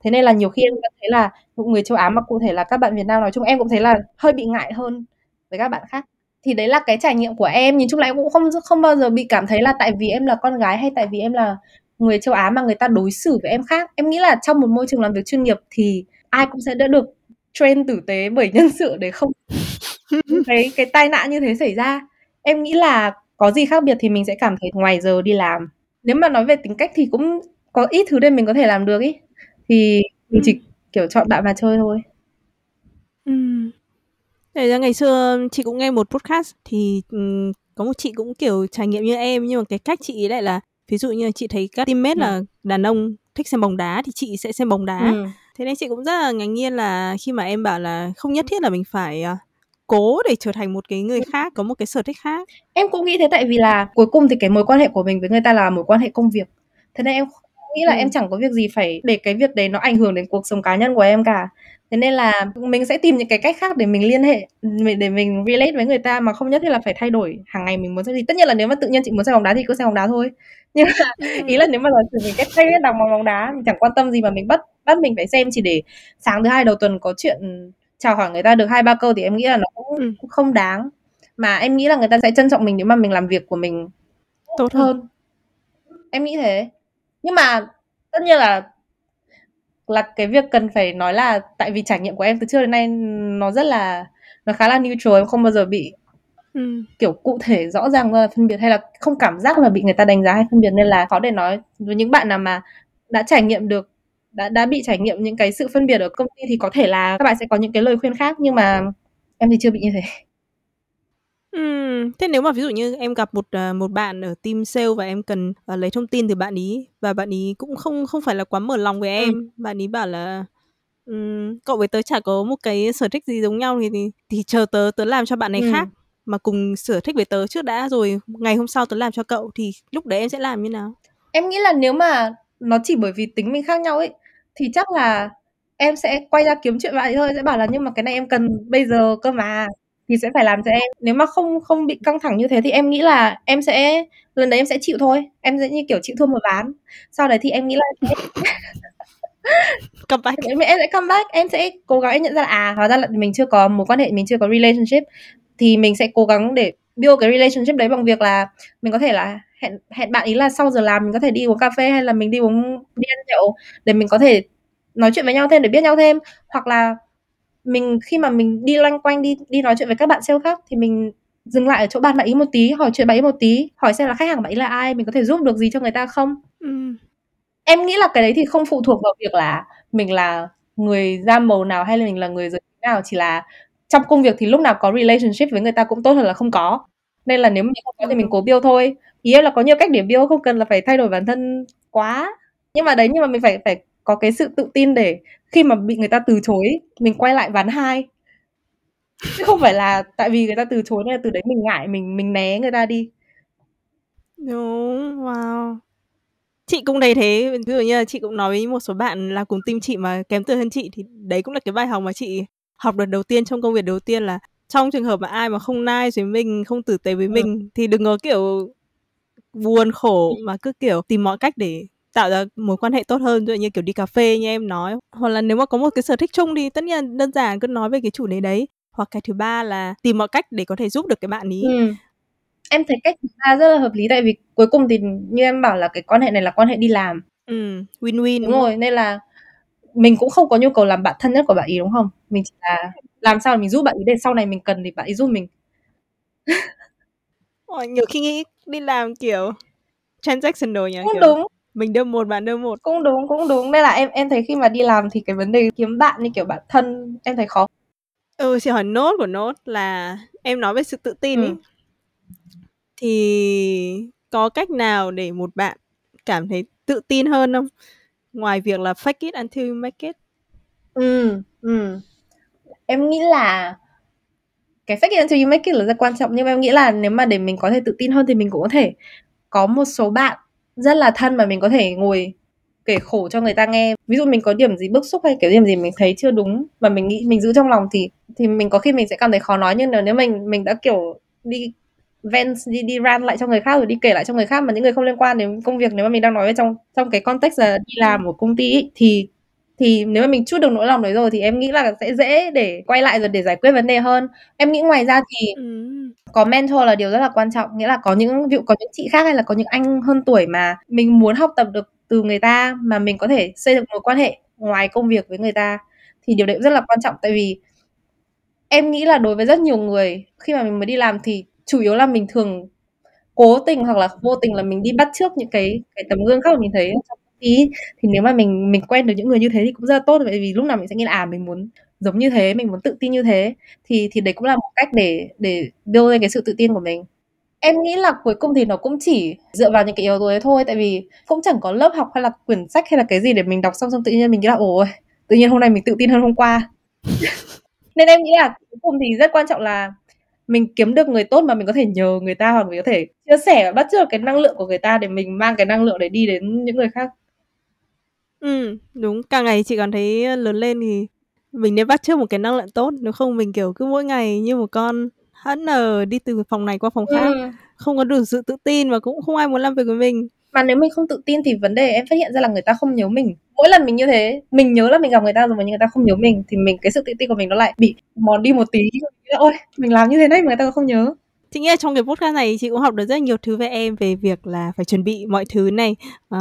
thế nên là nhiều khi em thấy là người châu Á mà cụ thể là các bạn Việt Nam nói chung em cũng thấy là hơi bị ngại hơn với các bạn khác. Thì đấy là cái trải nghiệm của em. Nhìn chung là em cũng không không bao giờ bị cảm thấy là tại vì em là con gái hay tại vì em là người châu Á mà người ta đối xử với em khác. Em nghĩ là trong một môi trường làm việc chuyên nghiệp thì ai cũng sẽ đỡ được train tử tế bởi nhân sự để không cái cái tai nạn như thế xảy ra. Em nghĩ là có gì khác biệt thì mình sẽ cảm thấy ngoài giờ đi làm. Nếu mà nói về tính cách thì cũng có ít thứ để mình có thể làm được ý thì mình chỉ kiểu chọn bạn mà chơi thôi. Ừ. Để ra ngày xưa chị cũng nghe một podcast thì um, có một chị cũng kiểu trải nghiệm như em. Nhưng mà cái cách chị lại là ví dụ như chị thấy các teammate ừ. là đàn ông thích xem bóng đá thì chị sẽ xem bóng đá. Ừ. thế nên chị cũng rất là ngạc nhiên là khi mà em bảo là không nhất thiết là mình phải uh, cố để trở thành một cái người khác có một cái sở thích khác. Em cũng nghĩ thế tại vì là cuối cùng thì cái mối quan hệ của mình với người ta là mối quan hệ công việc. Thế nên em nghĩ là ừ. em chẳng có việc gì phải để cái việc đấy nó ảnh hưởng đến cuộc sống cá nhân của em cả. Thế nên là mình sẽ tìm những cái cách khác để mình liên hệ để mình relate với người ta mà không nhất thiết là phải thay đổi hàng ngày mình muốn xem gì. Tất nhiên là nếu mà tự nhiên chị muốn xem bóng đá thì cứ xem bóng đá thôi. Nhưng mà ừ. ý là nếu mà sử mình kết hay biết đọc bóng đá mình chẳng quan tâm gì mà mình bắt bắt mình phải xem chỉ để sáng thứ hai đầu tuần có chuyện chào hỏi người ta được hai ba câu thì em nghĩ là nó cũng, ừ. cũng không đáng. Mà em nghĩ là người ta sẽ trân trọng mình nếu mà mình làm việc của mình tốt hơn. Em nghĩ thế nhưng mà tất nhiên là là cái việc cần phải nói là tại vì trải nghiệm của em từ trước đến nay nó rất là nó khá là neutral em không bao giờ bị ừ. kiểu cụ thể rõ ràng là phân biệt hay là không cảm giác là bị người ta đánh giá hay phân biệt nên là khó để nói với những bạn nào mà đã trải nghiệm được đã đã bị trải nghiệm những cái sự phân biệt ở công ty thì có thể là các bạn sẽ có những cái lời khuyên khác nhưng mà em thì chưa bị như thế Ừm, thế nếu mà ví dụ như em gặp một à, một bạn ở team sale và em cần à, lấy thông tin từ bạn ý và bạn ý cũng không không phải là quá mở lòng với em, ừ. bạn ý bảo là um, cậu với tớ chả có một cái sở thích gì giống nhau thì thì, thì chờ tớ tớ làm cho bạn này ừ. khác mà cùng sở thích với tớ trước đã rồi ngày hôm sau tớ làm cho cậu thì lúc đấy em sẽ làm như nào? Em nghĩ là nếu mà nó chỉ bởi vì tính mình khác nhau ấy thì chắc là em sẽ quay ra kiếm chuyện bạn thôi sẽ bảo là nhưng mà cái này em cần bây giờ cơ mà thì sẽ phải làm cho em. Nếu mà không không bị căng thẳng như thế thì em nghĩ là em sẽ lần đấy em sẽ chịu thôi. Em sẽ như kiểu chịu thua một ván. Sau đấy thì em nghĩ là come back. Em, em sẽ come back. Em sẽ cố gắng em nhận ra là à hóa ra là mình chưa có mối quan hệ mình chưa có relationship thì mình sẽ cố gắng để build cái relationship đấy bằng việc là mình có thể là hẹn hẹn bạn ý là sau giờ làm mình có thể đi uống cà phê hay là mình đi uống đi ăn nhậu để mình có thể nói chuyện với nhau thêm để biết nhau thêm. Hoặc là mình khi mà mình đi loanh quanh đi đi nói chuyện với các bạn sale khác thì mình dừng lại ở chỗ bạn bạn ý một tí hỏi chuyện bạn ý một tí hỏi xem là khách hàng bạn ý là ai mình có thể giúp được gì cho người ta không? Ừ. em nghĩ là cái đấy thì không phụ thuộc vào việc là mình là người da màu nào hay là mình là người giới nào chỉ là trong công việc thì lúc nào có relationship với người ta cũng tốt hơn là không có. Nên là nếu mình không có thì mình cố build thôi. Ý em là có nhiều cách để build không cần là phải thay đổi bản thân quá. Nhưng mà đấy nhưng mà mình phải phải có cái sự tự tin để khi mà bị người ta từ chối mình quay lại ván hai. Chứ không phải là tại vì người ta từ chối nên từ đấy mình ngại mình mình né người ta đi. Đúng wow. Chị cũng thấy thế. Ví dụ như là chị cũng nói với một số bạn là cùng team chị mà kém tuổi hơn chị thì đấy cũng là cái bài học mà chị học được đầu tiên trong công việc đầu tiên là trong trường hợp mà ai mà không nice với mình không tử tế với ừ. mình thì đừng có kiểu buồn khổ mà cứ kiểu tìm mọi cách để tạo ra mối quan hệ tốt hơn ví dụ như kiểu đi cà phê như em nói. Hoặc là nếu mà có một cái sở thích chung thì tất nhiên đơn giản cứ nói về cái chủ đề đấy. Hoặc cái thứ ba là tìm mọi cách để có thể giúp được cái bạn ý. Ừ. em thấy cách thứ ba rất là hợp lý tại vì cuối cùng thì như em bảo là cái quan hệ này là quan hệ đi làm. Ừ win win đúng, đúng rồi nên là mình cũng không có nhu cầu làm bạn thân nhất của bạn ý đúng không? Mình chỉ là làm sao mình giúp bạn ý để sau này mình cần thì bạn ý giúp mình. Ôi, nhiều khi nghĩ đi làm kiểu transactional nhỉ cũng kiểu đúng mình đưa một bạn đưa một. Cũng đúng cũng đúng. Nên là em em thấy khi mà đi làm thì cái vấn đề kiếm bạn như kiểu bạn thân em thấy khó. Ừ chị hỏi nốt của nốt là em nói về sự tự tin ừ. ý thì có cách nào để một bạn cảm thấy tự tin hơn không? Ngoài việc là fake it until you make it. Ừ ừ. Em nghĩ là cái fake it until you make it là rất quan trọng nhưng mà em nghĩ là nếu mà để mình có thể tự tin hơn thì mình cũng có thể. Có một số bạn rất là thân mà mình có thể ngồi kể khổ cho người ta nghe. Ví dụ mình có điểm gì bức xúc hay kiểu điểm gì mình thấy chưa đúng và mình nghĩ mình giữ trong lòng thì thì mình có khi mình sẽ cảm thấy khó nói. Nhưng nếu mình mình đã kiểu đi vent đi đi ran lại cho người khác rồi đi kể lại cho người khác mà những người không liên quan đến công việc nếu mà mình đang nói trong trong cái context là đi làm ở công ty ấy, thì thì nếu mà mình chút được nỗi lòng đấy rồi thì em nghĩ là sẽ dễ để quay lại rồi để giải quyết vấn đề hơn. Em nghĩ ngoài ra thì ừ. có mentor là điều rất là quan trọng. Nghĩa là có những ví dụ có những chị khác hay là có những anh hơn tuổi mà mình muốn học tập được từ người ta mà mình có thể xây dựng một quan hệ ngoài công việc với người ta thì điều đấy cũng rất là quan trọng. Tại vì em nghĩ là đối với rất nhiều người khi mà mình mới đi làm thì chủ yếu là mình thường cố tình hoặc là vô tình là mình đi bắt trước những cái cái tấm gương khác mà mình thấy. trong ý thì nếu mà mình mình quen được những người như thế thì cũng rất là tốt, bởi vì lúc nào mình sẽ nghĩ là à mình muốn giống như thế, mình muốn tự tin như thế. Thì thì đấy cũng là một cách để để build lên cái sự tự tin của mình. Em nghĩ là cuối cùng thì nó cũng chỉ dựa vào những cái yếu tố đấy thôi, tại vì cũng chẳng có lớp học hay là quyển sách hay là cái gì để mình đọc xong xong tự nhiên mình nghĩ là, ồ, tự nhiên hôm nay mình tự tin hơn hôm qua. Nên em nghĩ là cuối cùng thì rất quan trọng là mình kiếm được người tốt mà mình có thể nhờ người ta hoặc mình có thể chia sẻ và bắt chước cái năng lượng của người ta để mình mang cái năng lượng để đi đến những người khác. Ừ, đúng, càng ngày chị còn thấy lớn lên thì mình nên bắt chước một cái năng lượng tốt, nếu không mình, kiểu, cứ mỗi ngày như một con hất nờ đi từ phòng này qua phòng khác, Ừm. không có đủ sự tự tin và cũng không ai muốn làm việc với mình. Mà nếu mình không tự tin thì vấn đề em phát hiện ra là người ta không nhớ mình. Mỗi lần mình như thế, mình nhớ là mình gặp người ta rồi mà người ta không nhớ mình thì mình cái sự tự tin của mình nó lại bị mòn đi một tí, ôi, mình làm như thế này mà người ta không nhớ. Chị nghĩ là trong cái podcast này chị cũng học được rất nhiều thứ về em về việc là phải chuẩn bị mọi thứ này uh,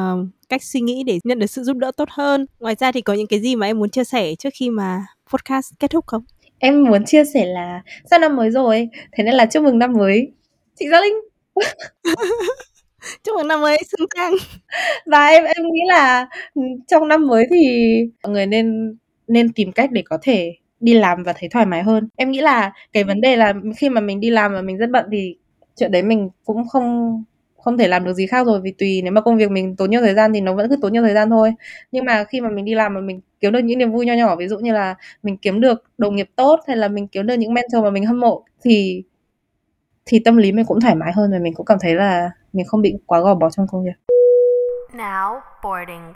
cách suy nghĩ để nhận được sự giúp đỡ tốt hơn. Ngoài ra thì có những cái gì mà em muốn chia sẻ trước khi mà podcast kết thúc không? Em muốn chia sẻ là sau năm mới rồi thế nên là chúc mừng năm mới. Chị Gia Linh. Chúc mừng năm mới xứng đáng. Và em em nghĩ là trong năm mới thì mọi người nên nên tìm cách để có thể đi làm và thấy thoải mái hơn em nghĩ là cái vấn đề là khi mà mình đi làm và mình rất bận thì chuyện đấy mình cũng không không thể làm được gì khác rồi vì tùy nếu mà công việc mình tốn nhiều thời gian thì nó vẫn cứ tốn nhiều thời gian thôi nhưng mà khi mà mình đi làm mà mình kiếm được những niềm vui nho nhỏ, ví dụ như là mình kiếm được đồng nghiệp tốt hay là mình kiếm được những mentor mà mình hâm mộ thì thì tâm lý mình cũng thoải mái hơn và mình cũng cảm thấy là mình không bị quá gò bó trong công việc. Now boarding.